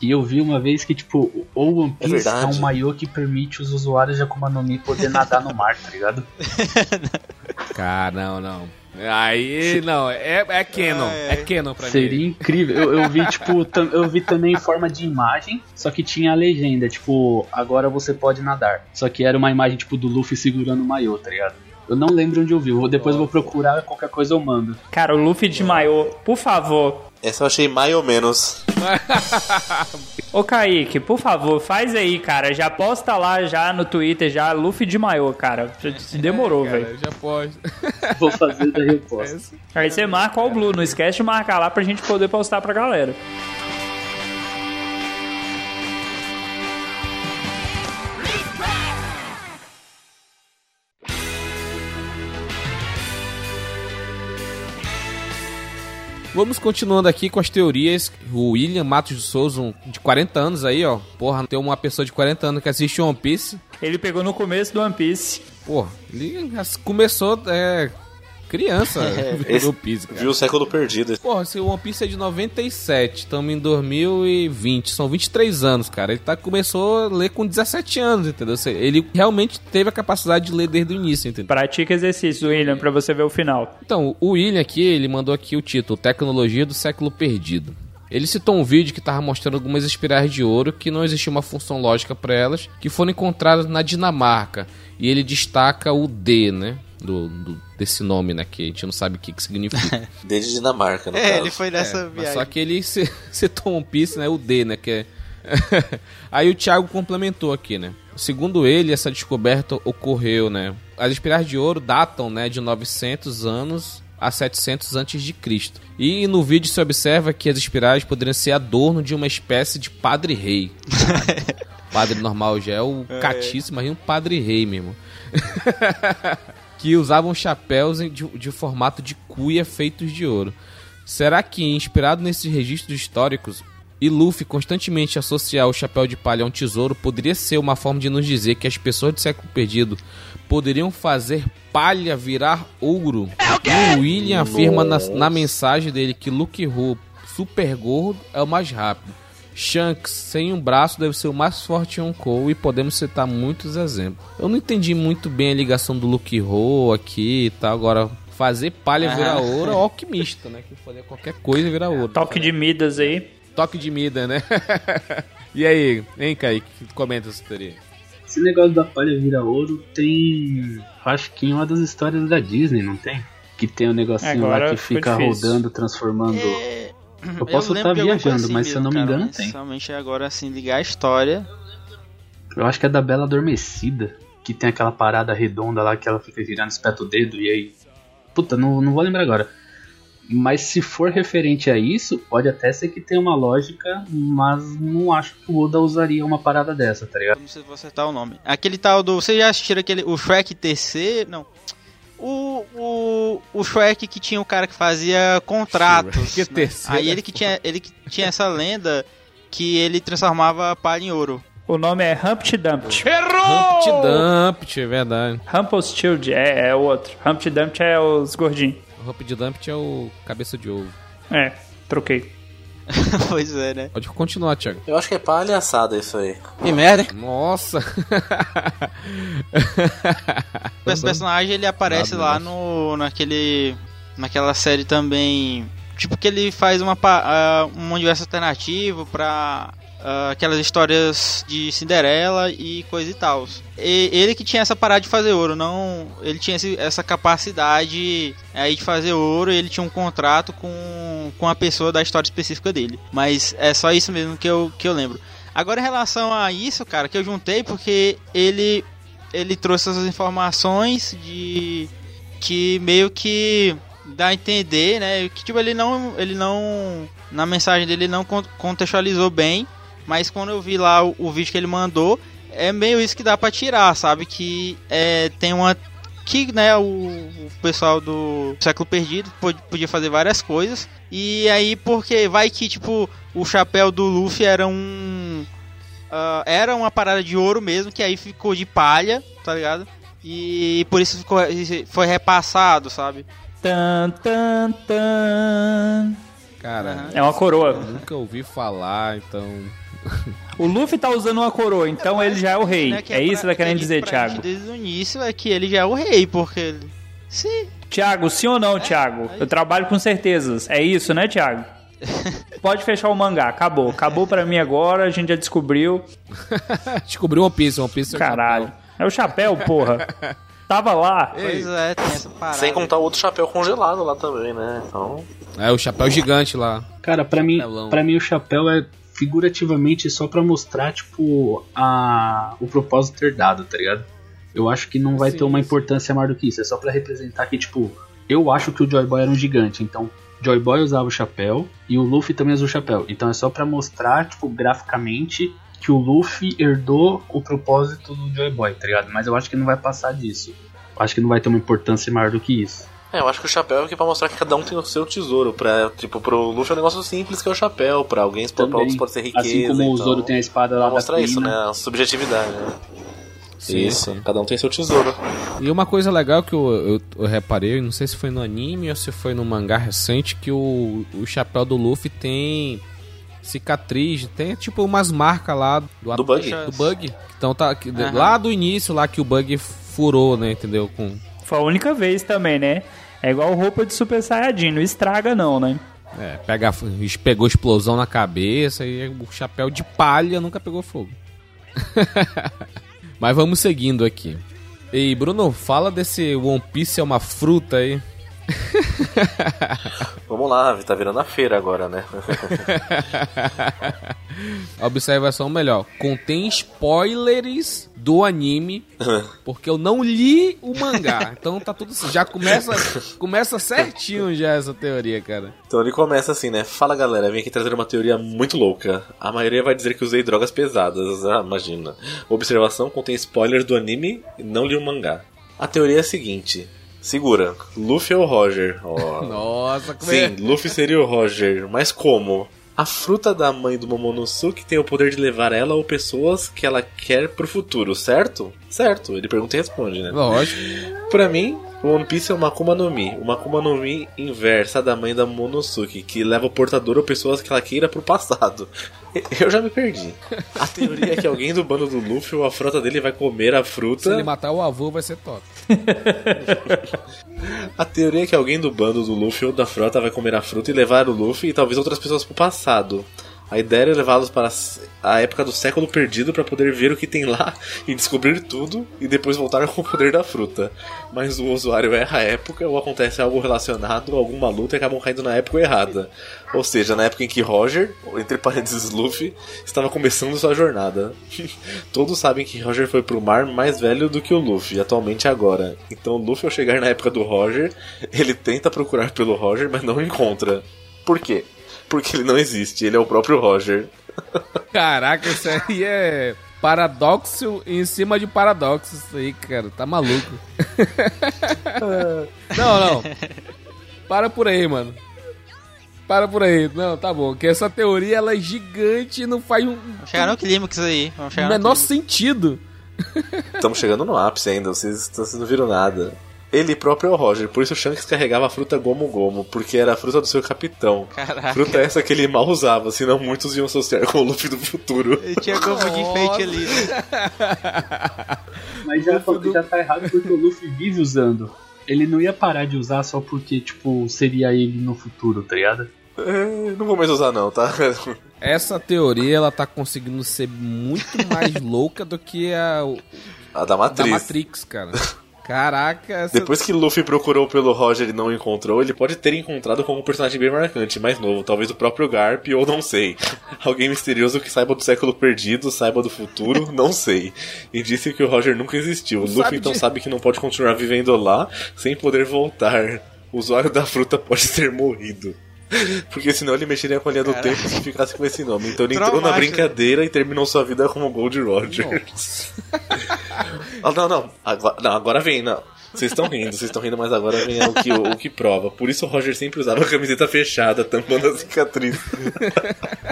E eu vi uma vez que, tipo, o One É Piece é, verdade. um maiô que permite os usuários de Akuma no Mi poder nadar no mar, tá ligado? Cara, não, não. Aí, não, é, é Canon. É Canon pra Seria mim. incrível. Eu, eu vi, tipo, tam- eu vi também em forma de imagem, só que tinha a legenda, tipo, agora você pode nadar. Só que era uma imagem, tipo, do Luffy segurando o maiô, tá ligado? Eu não lembro onde eu vi, eu vou, depois eu vou procurar, qualquer coisa eu mando. Cara, o Luffy de maiô, por favor. Essa eu achei mais ou menos. Ô Kaique, por favor, faz aí, cara. Já posta lá já no Twitter, já Luffy de maiô, cara. Demorou, Cara, velho. já pode. Vou fazer daí eu posto. Aí você marca o Blue, não esquece de marcar lá pra gente poder postar pra galera. Vamos continuando aqui com as teorias. O William Matos de Souza, um de 40 anos aí, ó. Porra, tem uma pessoa de 40 anos que assiste One Piece. Ele pegou no começo do One Piece. Porra, ele começou é, criança esse- One Piece, cara. Viu o século perdido. Porra, se o One Piece é de 97, estamos em 2020, são 23 anos, cara. Ele tá, começou a ler com 17 anos, entendeu? Ele realmente teve a capacidade de ler desde o início, entendeu? Pratica exercício, William, pra você ver o final. Então, o William aqui, ele mandou aqui o título Tecnologia do Século Perdido. Ele citou um vídeo que estava mostrando algumas espirais de ouro que não existia uma função lógica para elas, que foram encontradas na Dinamarca. E ele destaca o D, né? Do, do- desse nome, né? Que a gente não sabe o que, que significa. Desde Dinamarca, no É, caso. ele foi nessa É, mas viagem. só que ele ci- citou One Piece, né? O D, né? Que é... Aí o Thiago complementou aqui, né? Segundo ele, essa descoberta ocorreu, né? As espirais de ouro datam, né? De 900 anos a 700 antes de Cristo. E no vídeo se observa que as espirais poderiam ser adorno de uma espécie de padre-rei. padre normal já é o catíssimo, mas um padre-rei mesmo. Que usavam chapéus de, de formato de cuia feitos de ouro. Será que, inspirado nesses registros históricos, e Luffy constantemente associar o chapéu de palha a um tesouro poderia ser uma forma de nos dizer que as pessoas do século perdido poderiam fazer palha virar ouro? O William afirma na, na mensagem dele que Luke Ho, super gordo, é o mais rápido. Shanks, sem um braço, deve ser o mais forte em Yonkou e podemos citar muitos exemplos. Eu não entendi muito bem a ligação do Luke Ho aqui e tal. Agora, fazer palha virar Ah. ouro é o alquimista, né? Que fazer qualquer coisa virar ouro. Toque de Midas aí. Toque de mida, né? e aí, hein, Kaique? Comenta essa teoria. Esse negócio da palha vira ouro tem. Acho que em uma das histórias da Disney, não tem? Que tem o negocinho Agora lá que fica difícil. rodando, transformando. É, Eu posso estar alguma viajando, assim mas se eu não me cara, engano, tem. Realmente agora, assim, ligar a história. Eu acho que é da Bela Adormecida, que tem aquela parada redonda lá que ela fica girando, espeta o dedo e aí. Puta, não, não vou lembrar agora. Mas se for referente a isso, pode até ser que tenha uma lógica, mas não acho que o Oda usaria uma parada dessa, tá ligado? Não sei se vou acertar o nome. Aquele tal do. Vocês já assistiram aquele. O Shrek terceiro? Não. O, o, o Shrek que tinha o cara que fazia contratos. Shrek né? terceiro Aí é ele que, tinha, ele que tinha essa lenda que ele transformava palha em ouro. O nome é Humpty Dumpty. Humpty Dumpty, é verdade. Rumpelstiltskin é, é o outro. Humpty Dumpty é os gordinhos. O Humpty Dumpty é o cabeça de ovo. É, troquei. pois é, né? Pode continuar, Thiago. Eu acho que é palhaçada isso aí. Que merda. Nossa! Esse personagem ele aparece Nada, lá nossa. no naquele naquela série também, tipo que ele faz uma ah, um universo alternativo pra ah, aquelas histórias de Cinderela e coisa e tal. Ele que tinha essa parada de fazer ouro, não, ele tinha esse- essa capacidade aí de fazer ouro, ele tinha um contrato com com a pessoa da história específica dele. Mas é só isso mesmo que eu que eu lembro. Agora em relação a isso, cara, que eu juntei porque ele ele trouxe essas informações de que meio que dá a entender, né, que tipo ele não ele não na mensagem dele ele não con- contextualizou bem, mas quando eu vi lá o, o vídeo que ele mandou, é meio isso que dá pra tirar, sabe, que é tem uma que né, o, o pessoal do século perdido pod- podia fazer várias coisas e aí porque vai que tipo o chapéu do Luffy era um ah, era uma parada de ouro mesmo, que aí ficou de palha, tá ligado? E por isso ficou, foi repassado, sabe? Tan, tan, tan. Cara, É uma coroa. nunca ouvi falar, então. O Luffy tá usando uma coroa, então ele já é o rei. Né, que É isso que tá querendo que dizer, Thiago. Desde o início é que ele já é o rei, porque ele... Sim, Thiago, sim ou não, Thiago? Eu trabalho com certezas. É isso, né, Thiago? Pode fechar o mangá, acabou. Acabou pra mim agora, a gente já descobriu. Descobriu One Piece, One Piece é o Caralho. É o chapéu, porra. Tava lá. pois é, tem essa parada. Sem contar o outro chapéu congelado lá também, né? Então. É o chapéu gigante lá. Cara, pra mim, para mim o chapéu é figurativamente só pra mostrar, tipo, a o propósito herdado, tá ligado? Eu acho que não vai Sim, ter uma sim. importância maior do que isso. É só pra representar que, tipo, eu acho que o Joy Boy era um gigante, então Joy Boy usava o chapéu e o Luffy também usa o chapéu. Então é só pra mostrar, tipo, graficamente que o Luffy herdou o propósito do Joy Boy, tá ligado? Mas eu acho que não vai passar disso. Eu acho que não vai ter uma importância maior do que isso. É, eu acho que o chapéu é aqui pra mostrar que cada um tem o seu tesouro. Pra, tipo, pro Luffy é um negócio simples que é o chapéu. Pra alguém pra outros pode ser riqueza. assim como o então, Zoro tem a espada lá Pra da mostrar isso, Kuina. né? A subjetividade, né? Sim, isso. sim. Cada um tem seu tesouro. E uma coisa legal que eu, eu, eu reparei, não sei se foi no anime ou se foi no mangá recente, que o, o chapéu do Luffy tem cicatriz, tem tipo umas marcas lá do, Do Bug. do bug. Então tá que- Aham. lá do início lá que o bug furou, né, entendeu? Com Foi a única vez também, né? É igual roupa de Super Saiyajin, não estraga não, né? é, pega, pegou explosão na cabeça e o chapéu de palha nunca pegou fogo. Mas vamos seguindo aqui. Ei, Bruno, fala desse One Piece é uma fruta aí. Vamos lá, tá virando a feira agora, né? Observação melhor. Contém spoilers do anime, porque eu não li o mangá. Então tá tudo já começa começa certinho já essa teoria, cara. Então ele começa assim, né? Fala galera, vim aqui trazer uma teoria muito louca. A maioria vai dizer que usei drogas pesadas, ah, imagina. Observação contém spoilers do anime e não li o mangá. A teoria é a seguinte. Segura, Luffy ou Roger? Ó. Nossa, como é? Sim, Luffy seria o Roger, mas como? A fruta da mãe do Momonosuke tem o poder de levar ela ou pessoas que ela quer pro futuro, certo? Certo, ele pergunta e responde, né? Lógico. Pra mim, o One Piece é uma Akuma no Mi, uma Akuma no Mi inversa da mãe da Momonosuke, que leva o portador ou pessoas que ela queira pro passado. Eu já me perdi. A teoria é que alguém do bando do Luffy ou a frota dele vai comer a Se fruta. ele matar o avô vai ser top. A teoria é que alguém do bando do Luffy ou da frota vai comer a fruta e levar o Luffy e talvez outras pessoas pro passado. A ideia é levá-los para a época do século perdido para poder ver o que tem lá e descobrir tudo e depois voltar com o poder da fruta. Mas o usuário erra a época ou acontece algo relacionado a alguma luta e acabam caindo na época errada. Ou seja, na época em que Roger, entre parênteses Luffy, estava começando sua jornada. Todos sabem que Roger foi pro mar mais velho do que o Luffy, atualmente agora. Então Luffy ao chegar na época do Roger, ele tenta procurar pelo Roger, mas não encontra. Por quê? Porque ele não existe, ele é o próprio Roger. Caraca, isso aí é paradoxo em cima de paradoxo. Isso aí, cara, tá maluco. não, não. Para por aí, mano. Para por aí. Não, tá bom. Que essa teoria ela é gigante e não faz um Vamos chegar no clímax aí. Vamos chegar no menor sentido. Estamos chegando no ápice ainda, vocês, vocês não viram nada. Ele próprio é o Roger, por isso o Shanks carregava a fruta Gomu Gomu, porque era a fruta do seu capitão. Caraca. Fruta essa que ele mal usava, senão muitos iam associar com o Luffy do futuro. Ele tinha gomo de enfeite ali. Mas já, já tá errado porque o Luffy vive usando. Ele não ia parar de usar só porque, tipo, seria ele no futuro, tá ligado? É, não vou mais usar não, tá? Essa teoria ela tá conseguindo ser muito mais louca do que a A da da Matriz. Matrix, cara. Caraca, essa... Depois que Luffy procurou pelo Roger e não encontrou, ele pode ter encontrado com um personagem bem marcante, mais novo, talvez o próprio Garp ou não sei. Alguém misterioso que saiba do século perdido, saiba do futuro, não sei. E disse que o Roger nunca existiu. Luffy Sabe então de- sabe que não pode continuar vivendo lá sem poder voltar. O usuário da fruta pode ter morrido. Porque senão ele mexeria com a linha do tempo se ficasse com esse nome. Então ele entrou na Traumático. brincadeira e terminou sua vida como Gold Roger. Ah, não, não. Agora, não, agora vem, não. Vocês estão rindo, vocês estão rindo, mas agora vem o que, o, que prova. Por isso o Roger sempre usava a camiseta fechada, tampando a cicatriz.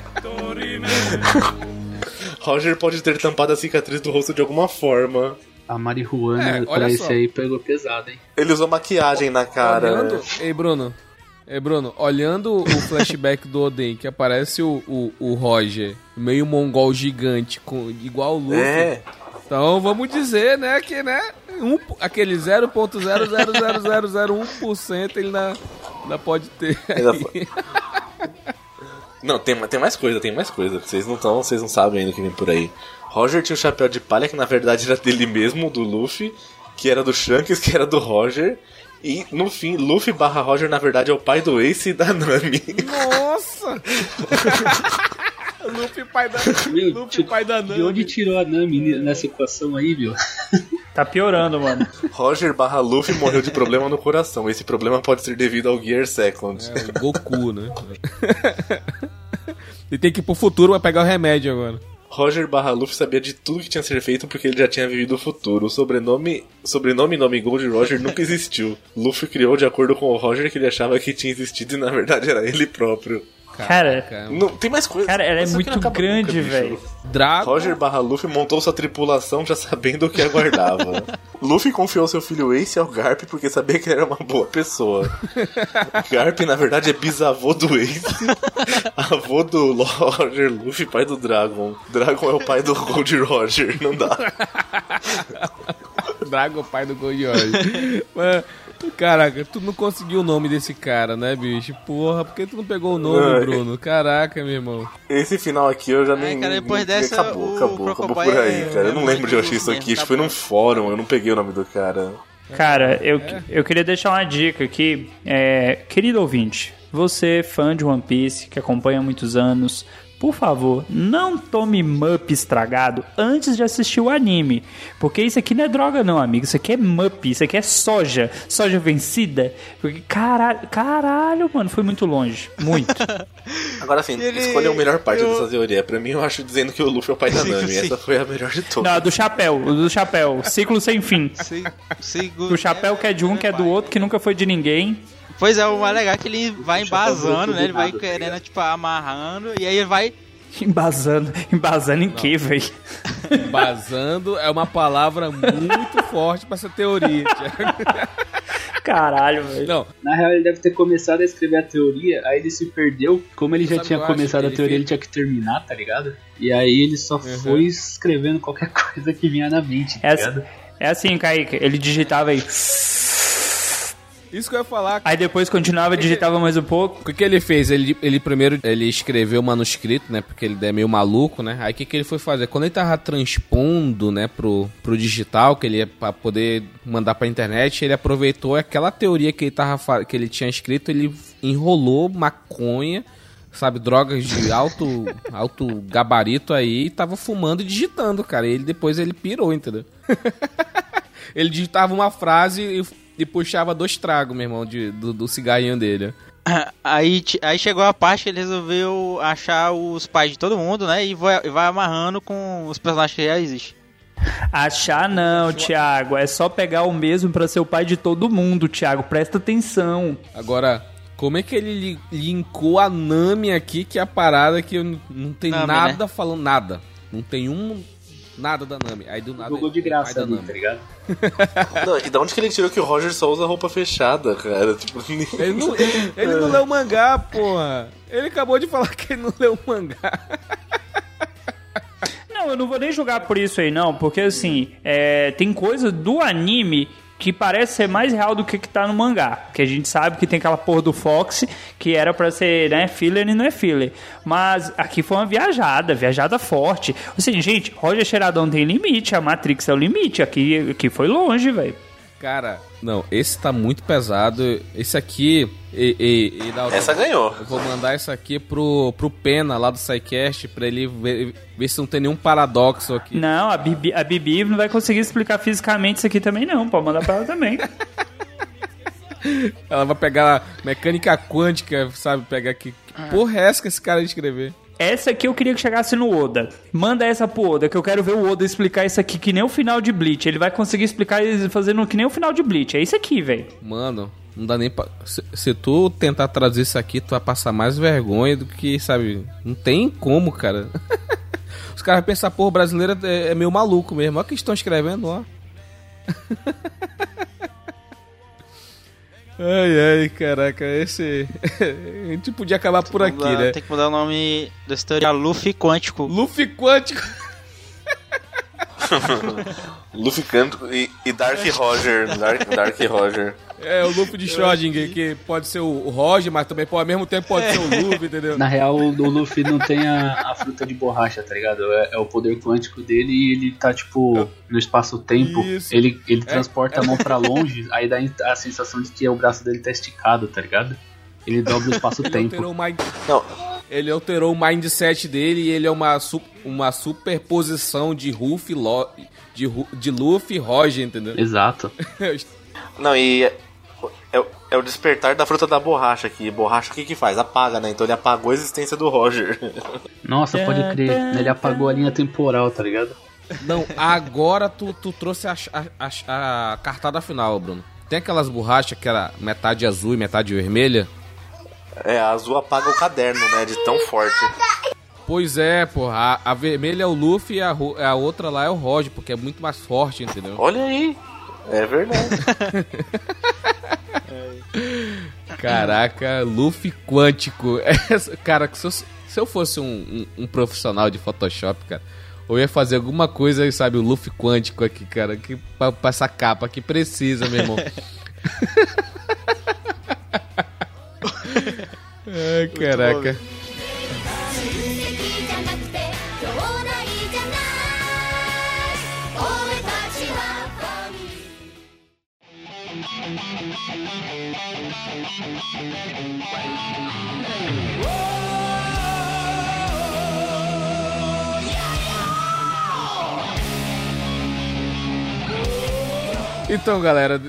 Roger pode ter tampado a cicatriz do rosto de alguma forma. A marihuana É, pra esse só. aí pegou pesado, hein? Ele usou maquiagem na cara. Olhando... Ei, Bruno. Ei, Bruno, olhando o flashback do Oden, que aparece o, o, o Roger, meio mongol gigante, com, igual o Luffy. É. Então vamos dizer, né, que, né, um, aquele 0.00001% ele ainda, ainda pode ter. Não, tem, tem mais coisa, tem mais coisa. Vocês não estão, vocês não sabem ainda o que vem por aí. Roger tinha o chapéu de palha que na verdade era dele mesmo, do Luffy, que era do Shanks, que era do Roger. E no fim, Luffy barra Roger na verdade é o pai do Ace e da Nami. Nossa! Luffy pai da, Meu, Luffy tipo, pai da De onde Nami. tirou a Nami nessa equação aí, viu? Tá piorando, mano. Roger barra Luffy morreu de problema no coração. Esse problema pode ser devido ao Gear Second. É, o Goku, né? Ele tem que ir pro futuro, vai pegar o remédio agora. Roger barra Luffy sabia de tudo que tinha a ser feito porque ele já tinha vivido o futuro. O sobrenome, sobrenome e nome Gold Roger nunca existiu. Luffy criou de acordo com o Roger que ele achava que tinha existido e na verdade era ele próprio. Cara, Caraca. Não, tem mais coisa. cara, ela é muito grande, velho. Drago. Roger barra Luffy montou sua tripulação já sabendo o que aguardava. Luffy confiou seu filho Ace ao Garp porque sabia que ele era uma boa pessoa. Garp, na verdade, é bisavô do Ace, avô do Roger Luffy, pai do Dragon. Dragon é o pai do Gold Roger, não dá. Drago, pai do Gold Roger. Mas, Caraca, tu não conseguiu o nome desse cara, né, bicho? Porra, por que tu não pegou o nome, Ai. Bruno? Caraca, meu irmão. Esse final aqui eu já nem. cara, depois nem- dessa, acabou, o acabou, acabou por aí, é- cara. Eu não é lembro de eu achei muito isso aqui. Isso foi num fórum, eu não peguei o nome do cara. Cara, eu, eu queria deixar uma dica aqui. É, querido ouvinte, você, fã de One Piece, que acompanha há muitos anos, por favor, não tome mup estragado antes de assistir o anime. Porque isso aqui não é droga, não, amigo. Isso aqui é mup, isso aqui é soja. Soja vencida. Porque, caralho, caralho, mano, foi muito longe. Muito. Agora sim, Ele- escolheu a melhor parte eu- dessa teoria. Pra mim, eu acho dizendo que o Luffy é o pai da Nami. Essa foi a melhor de todas. não, a do chapéu, o do chapéu. Ciclo sem fim. Se- segura- O chapéu que é de um, que é do outro, que nunca foi de ninguém. Pois é, o mais legal é que ele vai chapéu embasando, né? Ele vai tá querendo, tipo, amarrando, e aí ele vai. Embasando. Embasando em quê, velho? Basando é uma palavra muito forte pra essa teoria, Thiago. Caralho, velho. Não, Na real, ele deve ter começado a escrever a teoria, aí ele se perdeu. Como ele já Sabe o tinha que eu começado a teoria, fez- ele tinha que terminar, tá ligado? E aí ele só foi escrevendo qualquer coisa que vinha na mente, tá É, assim- é assim, Kaique. Ele digitava aí. Isso que eu ia falar. Aí depois continuava, digitava mais um pouco. O que, que ele fez? Ele, ele primeiro ele escreveu o manuscrito, né? Porque ele é meio maluco, né? Aí o que, que ele foi fazer? Quando ele tava transpondo, né, pro, pro digital, que ele ia pra poder mandar pra internet, ele aproveitou aquela teoria que ele, tava, que ele tinha escrito, ele enrolou maconha, sabe, drogas de alto, alto gabarito aí, e tava fumando e digitando, cara. E ele depois ele pirou, entendeu? ele digitava uma frase e, e puxava dois tragos, meu irmão, de, do, do cigarrinho dele. Aí, aí chegou a parte que ele resolveu achar os pais de todo mundo, né? E vai, e vai amarrando com os personagens que já existem. Achar não, Thiago. É só pegar o mesmo pra ser o pai de todo mundo, Thiago. Presta atenção. Agora, como é que ele li- linkou a Nami aqui, que é a parada que não tem Nami, nada falando nada. Não tem um nada da Nami. Aí do nada Jogou de graça da ali, tá ligado? Não, e da onde que ele tirou que o Roger só usa roupa fechada, cara? Tipo, Ele não, ele, ele não leu mangá, porra. Ele acabou de falar que ele não leu mangá. Não, eu não vou nem julgar por isso aí, não. Porque, assim, é, tem coisa do anime que parece ser mais real do que que tá no mangá. Porque a gente sabe que tem aquela porra do Fox que era pra ser, né, filler e não é filler. Mas aqui foi uma viajada, viajada forte. Assim, gente, Roger Xeradão tem limite, a Matrix é o limite. Aqui, aqui foi longe, velho. Cara, não, esse tá muito pesado. Esse aqui. E, e, e essa ganhou. Eu vou mandar isso aqui pro, pro Pena lá do SciCast pra ele ver, ver se não tem nenhum paradoxo aqui. Não, a Bibi, a Bibi não vai conseguir explicar fisicamente isso aqui também, não. Pode mandar pra ela também. Ela vai pegar mecânica quântica, sabe? Pegar que, que porra é essa que esse cara ia escrever? Essa aqui eu queria que chegasse no Oda. Manda essa pro Oda, que eu quero ver o Oda explicar isso aqui que nem o final de Bleach. Ele vai conseguir explicar fazendo que nem o final de Bleach. É isso aqui, velho. Mano, não dá nem pra. Se, se tu tentar trazer isso aqui, tu vai passar mais vergonha do que, sabe? Não tem como, cara. Os caras pensam, porra, brasileiro é, é meio maluco mesmo. Olha o que estão escrevendo, ó. ai, ai, caraca, esse. A gente podia acabar por aqui, Mudar- né? Tem que mudar o nome dessa teoria Luffy Quântico. Luffy Quântico. Luffy Canto e, e Dark Roger. Dark, Dark Roger. É, o Luffy de Schrödinger, que pode ser o Roger, mas também pô, ao mesmo tempo pode ser o Luffy, entendeu? Na real, o, o Luffy não tem a, a fruta de borracha, tá ligado? É, é o poder quântico dele e ele tá, tipo, no espaço-tempo. Ele, ele É, transporta a mão pra longe, aí dá a sensação de que o braço dele tá esticado, tá ligado? Ele dobra o Ele espaço-tempo. Não, ele alterou o mindset dele e ele é uma, su- uma superposição de Ruffy, Lo... de, Ru- de Luffy e Roger, entendeu? Exato. não, e é, é o- é o despertar da fruta da borracha aqui. Borracha o que que faz? Apaga, né? Então ele apagou a existência do Roger. Nossa, pode crer. Ele apagou a linha temporal, tá ligado? Não, agora tu, tu trouxe a, a, a, a cartada final, Bruno. Tem aquelas borrachas que era metade azul e metade vermelha? É, a azul apaga o caderno, né? De tão forte. Pois é, porra. A, a vermelha é o Luffy e a, a outra lá é o Roger, porque é muito mais forte, entendeu? Olha aí. É verdade. Caraca, Luffy quântico. Cara, se eu, se eu fosse um, um- um profissional de Photoshop, cara, eu ia fazer alguma coisa, sabe, o Luffy quântico aqui, cara, que, pra, pra essa capa que precisa, meu irmão. É, Ai, caraca. Então, galera,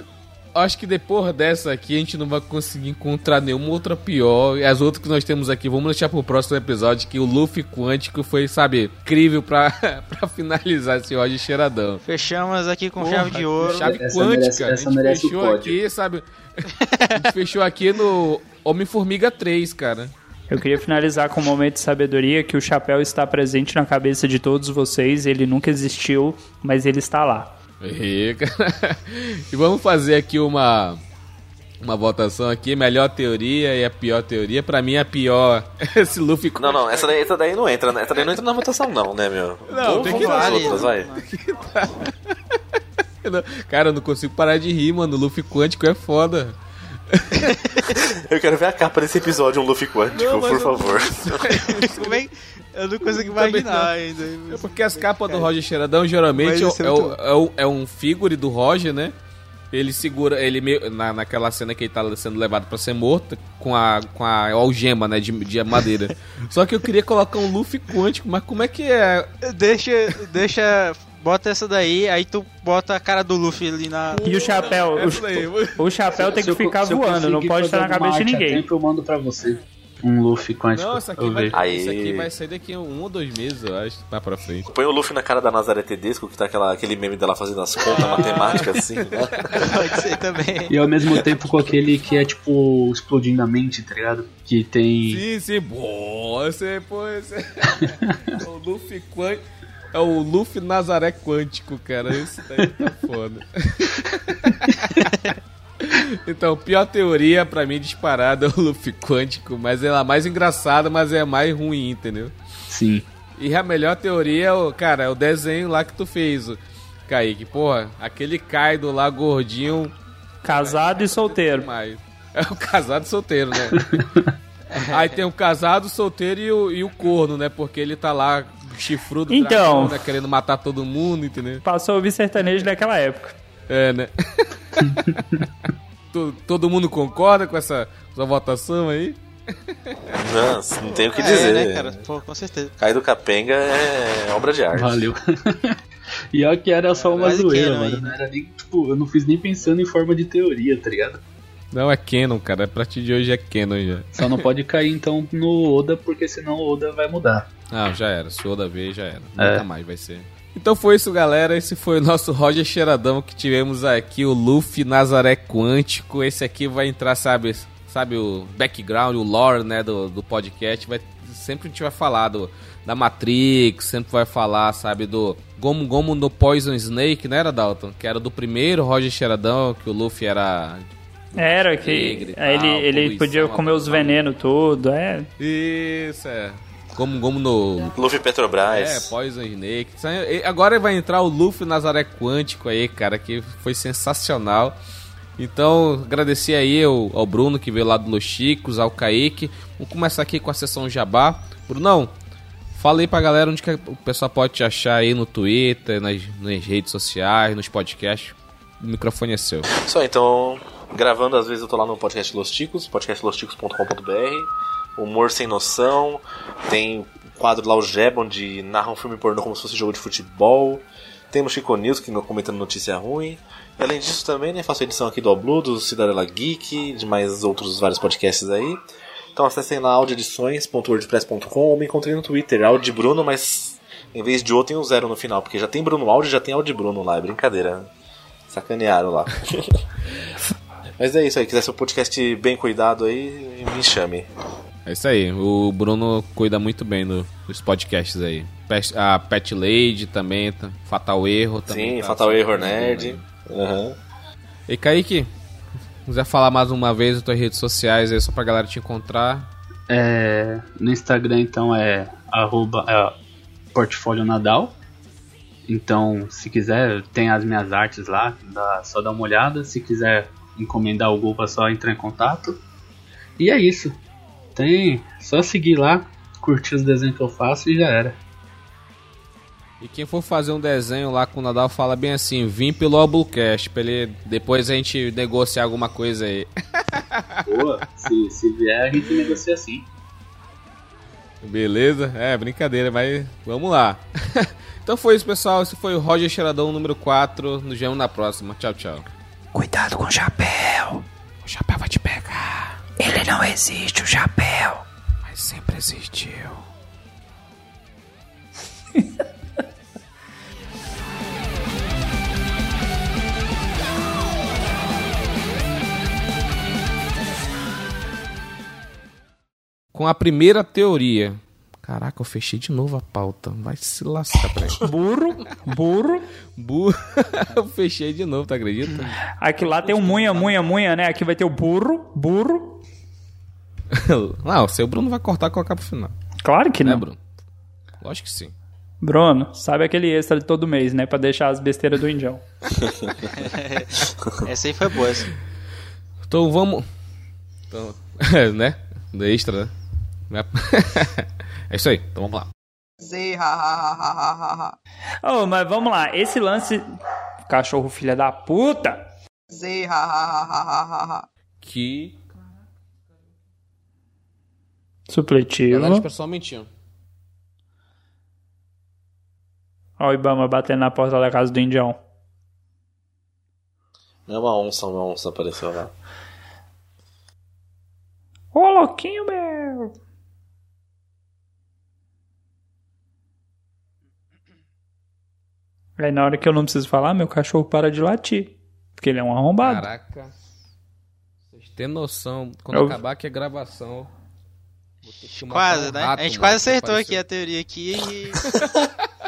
acho que depois dessa aqui a gente não vai conseguir encontrar nenhuma outra pior. E as outras que nós temos aqui, vamos deixar pro próximo episódio, que o Luffy Quântico foi, sabe, incrível pra, pra finalizar esse ódio cheiradão. Fechamos aqui com Porra, chave de ouro. Chave Essa quântica. merece- essa a gente fechou aqui, sabe? a gente fechou aqui no Homem-Formiga 3, cara. Eu queria finalizar com um momento de sabedoria que o chapéu está presente na cabeça de todos vocês. Ele nunca existiu, mas ele está lá. E, cara, e vamos fazer aqui uma uma votação aqui, melhor teoria e a pior teoria. Pra mim a pior esse Luffy Não, não, essa daí, essa daí não entra, né? Essa daí não entra na votação, não, né, meu? Não, Vamos- tem que vale. outras, vai. Cara, eu não consigo parar de rir, mano. O Luffy quântico é foda. Eu quero ver a capa desse episódio, um Luffy quântico, Não, por favor. Como é Eu não consigo imaginar não. ainda. É porque as capas do Roger Cheiradão geralmente é, é é o- muito- é o- é um figure do Roger, né? Ele segura, ele meio, na, naquela cena que ele tá sendo levado pra ser morto com a, com a algema, né, de, de madeira. Só que eu queria colocar um Luffy quântico, mas como é que é? Deixa, deixa, bota essa daí, aí tu bota a cara do Luffy ali na. E o chapéu? O, o chapéu tem Se que eu co- ficar eu voando, não pode estar na cabeça de ninguém. tempo, eu mando pra você. Um Luffy quântico. Não, isso aqui, vai, isso aqui vai sair daqui a um ou dois meses, eu acho, lá pra frente. Põe o Luffy na cara da Nazaré Tedesco, que tá aquela, aquele meme dela fazendo as contas matemáticas, assim, né? Pode ser também. E ao mesmo tempo com aquele que é tipo explodindo a mente, tá ligado? Que tem. Sim, sim, boa, você, pô, esse é o Luffy quântico. É o Luffy Nazaré quântico, cara. Esse daí tá foda. Então, pior teoria pra mim disparada é o Luffy quântico, mas ela é a mais engraçada, mas é mais ruim, entendeu? Sim. E a melhor teoria é o, cara, é o desenho lá que tu fez, o Kaique. Porra, aquele Kaido lá gordinho Casado e solteiro. demais. É o casado solteiro, né? Aí tem o casado, solteiro e o, e o corno, né? Porque ele tá lá chifrudo, Então. dragão, né? querendo matar todo mundo, entendeu? Passou a ouvir sertanejo naquela época. É, né? To- todo mundo concorda com essa, essa votação aí? Não, não tem o que É, dizer. né, cara? Pô, com certeza. Cair do Capenga é obra de arte. Valeu. e olha que era só uma zoeira, aí, mano. né? Era nem, tipo, eu não fiz nem pensando em forma de teoria, tá ligado? Não, é Canon, cara. A partir de hoje é Canon já. Só não pode cair então no Oda, porque senão o Oda vai mudar. Ah, já era. Se o da vez, já era. É. Nunca mais vai ser. Então foi isso, galera. Esse foi o nosso Roger Cheiradão que tivemos aqui, o Luffy Nazaré Quântico. Esse aqui vai entrar, sabe, sabe o background, o lore, né, do, do podcast. Vai, sempre a gente vai falar do, da Matrix, sempre vai falar, sabe, do Gomu Gomu no Poison Snake, né, era Dalton? Que era do primeiro Roger Cheiradão, que o Luffy era... Era que ele, tal, ele poluição, podia comer os venenos tudo, é. Isso, é... Gomu Gomu no... Luffy É, Petrobras. Poison Snake. Agora vai entrar o Luffy Nazaré Quântico aí, cara, que foi sensacional. Então, agradecer aí ao, ao Bruno que veio lá do Los Chicos, ao Kaique. Vamos começar aqui com a sessão Jabá. Brunão, fala aí pra galera onde o pessoal pode te achar aí no Twitter, nas, nas redes sociais, nos podcasts. O microfone é seu. Só então, gravando às vezes eu tô lá no podcast Los Ticos, podcastlosticos.com.br. Humor sem noção. Tem um quadro lá, o Jeba, onde narra um filme pornô como se fosse jogo de futebol. Temos Chico News, que comentando notícia ruim. E além disso também, né, faço edição aqui do Oblu, do Cidadela Geek, de mais outros vários podcasts aí. Então acessem lá audioedições.wordpress.com ou me encontrei no Twitter, Audi Bruno, mas em vez de O tem um zero no final, porque já tem Bruno Audi e já tem Audi Bruno lá, é brincadeira. Sacanearam lá. Mas é isso aí, quiser seu podcast bem cuidado aí, me chame. É isso aí, o Bruno cuida muito bem do- dos podcasts aí. Pet- A Pet Lady também, tá? Fatal Erro também. Sim, tá Fatal cuidando Nerd. Aham. E Kaique, quiser falar mais uma vez das tuas redes sociais aí, só pra galera te encontrar. É, no Instagram, então, é arroba é, portfólio Nadal. Então, se quiser, tem as minhas artes lá, dá, só dá uma olhada. Se quiser encomendar o Google, é só entrar em contato. E é isso. Tem só seguir lá, curtir os desenhos que eu faço e já era. E quem for fazer um desenho lá com o Nadal, fala bem assim, vim pelo Oblucast, pra ele depois a gente negociar alguma coisa aí. Boa, se, se vier, a gente negocia assim. Beleza? É, brincadeira, mas vamos lá. Então foi isso, pessoal. Esse foi o Roger Cheiradão número 4. Nos vemos na próxima. Tchau, tchau. Cuidado com o chapéu. O chapéu vai te pegar. Ele não existe, o chapéu. Mas sempre existiu. Com a primeira teoria. Caraca, eu fechei de novo a pauta. Vai se lascar, peraí. Burro, burro. Bu- eu fechei de novo, tu acredita? Aqui lá tem o munha, munha, munha, né? Aqui vai ter o burro, burro. Não, o seu Bruno vai cortar e colocar pro final. Claro que Né, não. Bruno? Lógico que sim. Bruno, sabe aquele extra de todo mês, né? Pra deixar as besteiras do Indião. Essa aí foi boa. essa. Então vamos. Então, né? Do extra, né? é isso aí, então vamos lá. Oh, mas vamos lá, esse lance. Cachorro filha da puta! Que. Supletivo. Só um momentinho. Ó, o Ibama batendo na porta da casa do Indião. Não é uma onça, uma onça apareceu lá. Ô, louquinho, meu! Aí na hora que eu não preciso falar, meu cachorro para de latir. Porque ele é um arrombado. Caraca. Vocês têm noção. Quando Eu- acabar aqui a gravação. vou ter que matar Quase, um né? rato, a gente mano, quase acertou apareceu. aqui a teoria aqui e...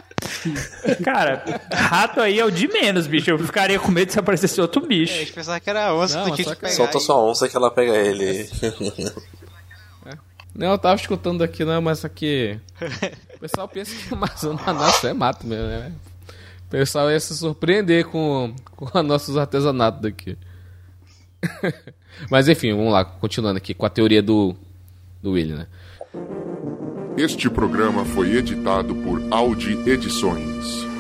Cara, rato aí é o de menos, bicho. Eu ficaria com medo se aparecesse outro a bicho. gente pensava que era a onça Não, que tinha pegar. Solta e- sua onça que ela pega ele. Não, eu tava escutando aqui, não, mas aqui. O pessoal pensa que Amazonas é mato mesmo, né? O pessoal ia se surpreender com, com os nossos artesanatos daqui. mas enfim, vamos lá, continuando aqui com a teoria do, do William, né? Este programa foi editado por Audi Edições.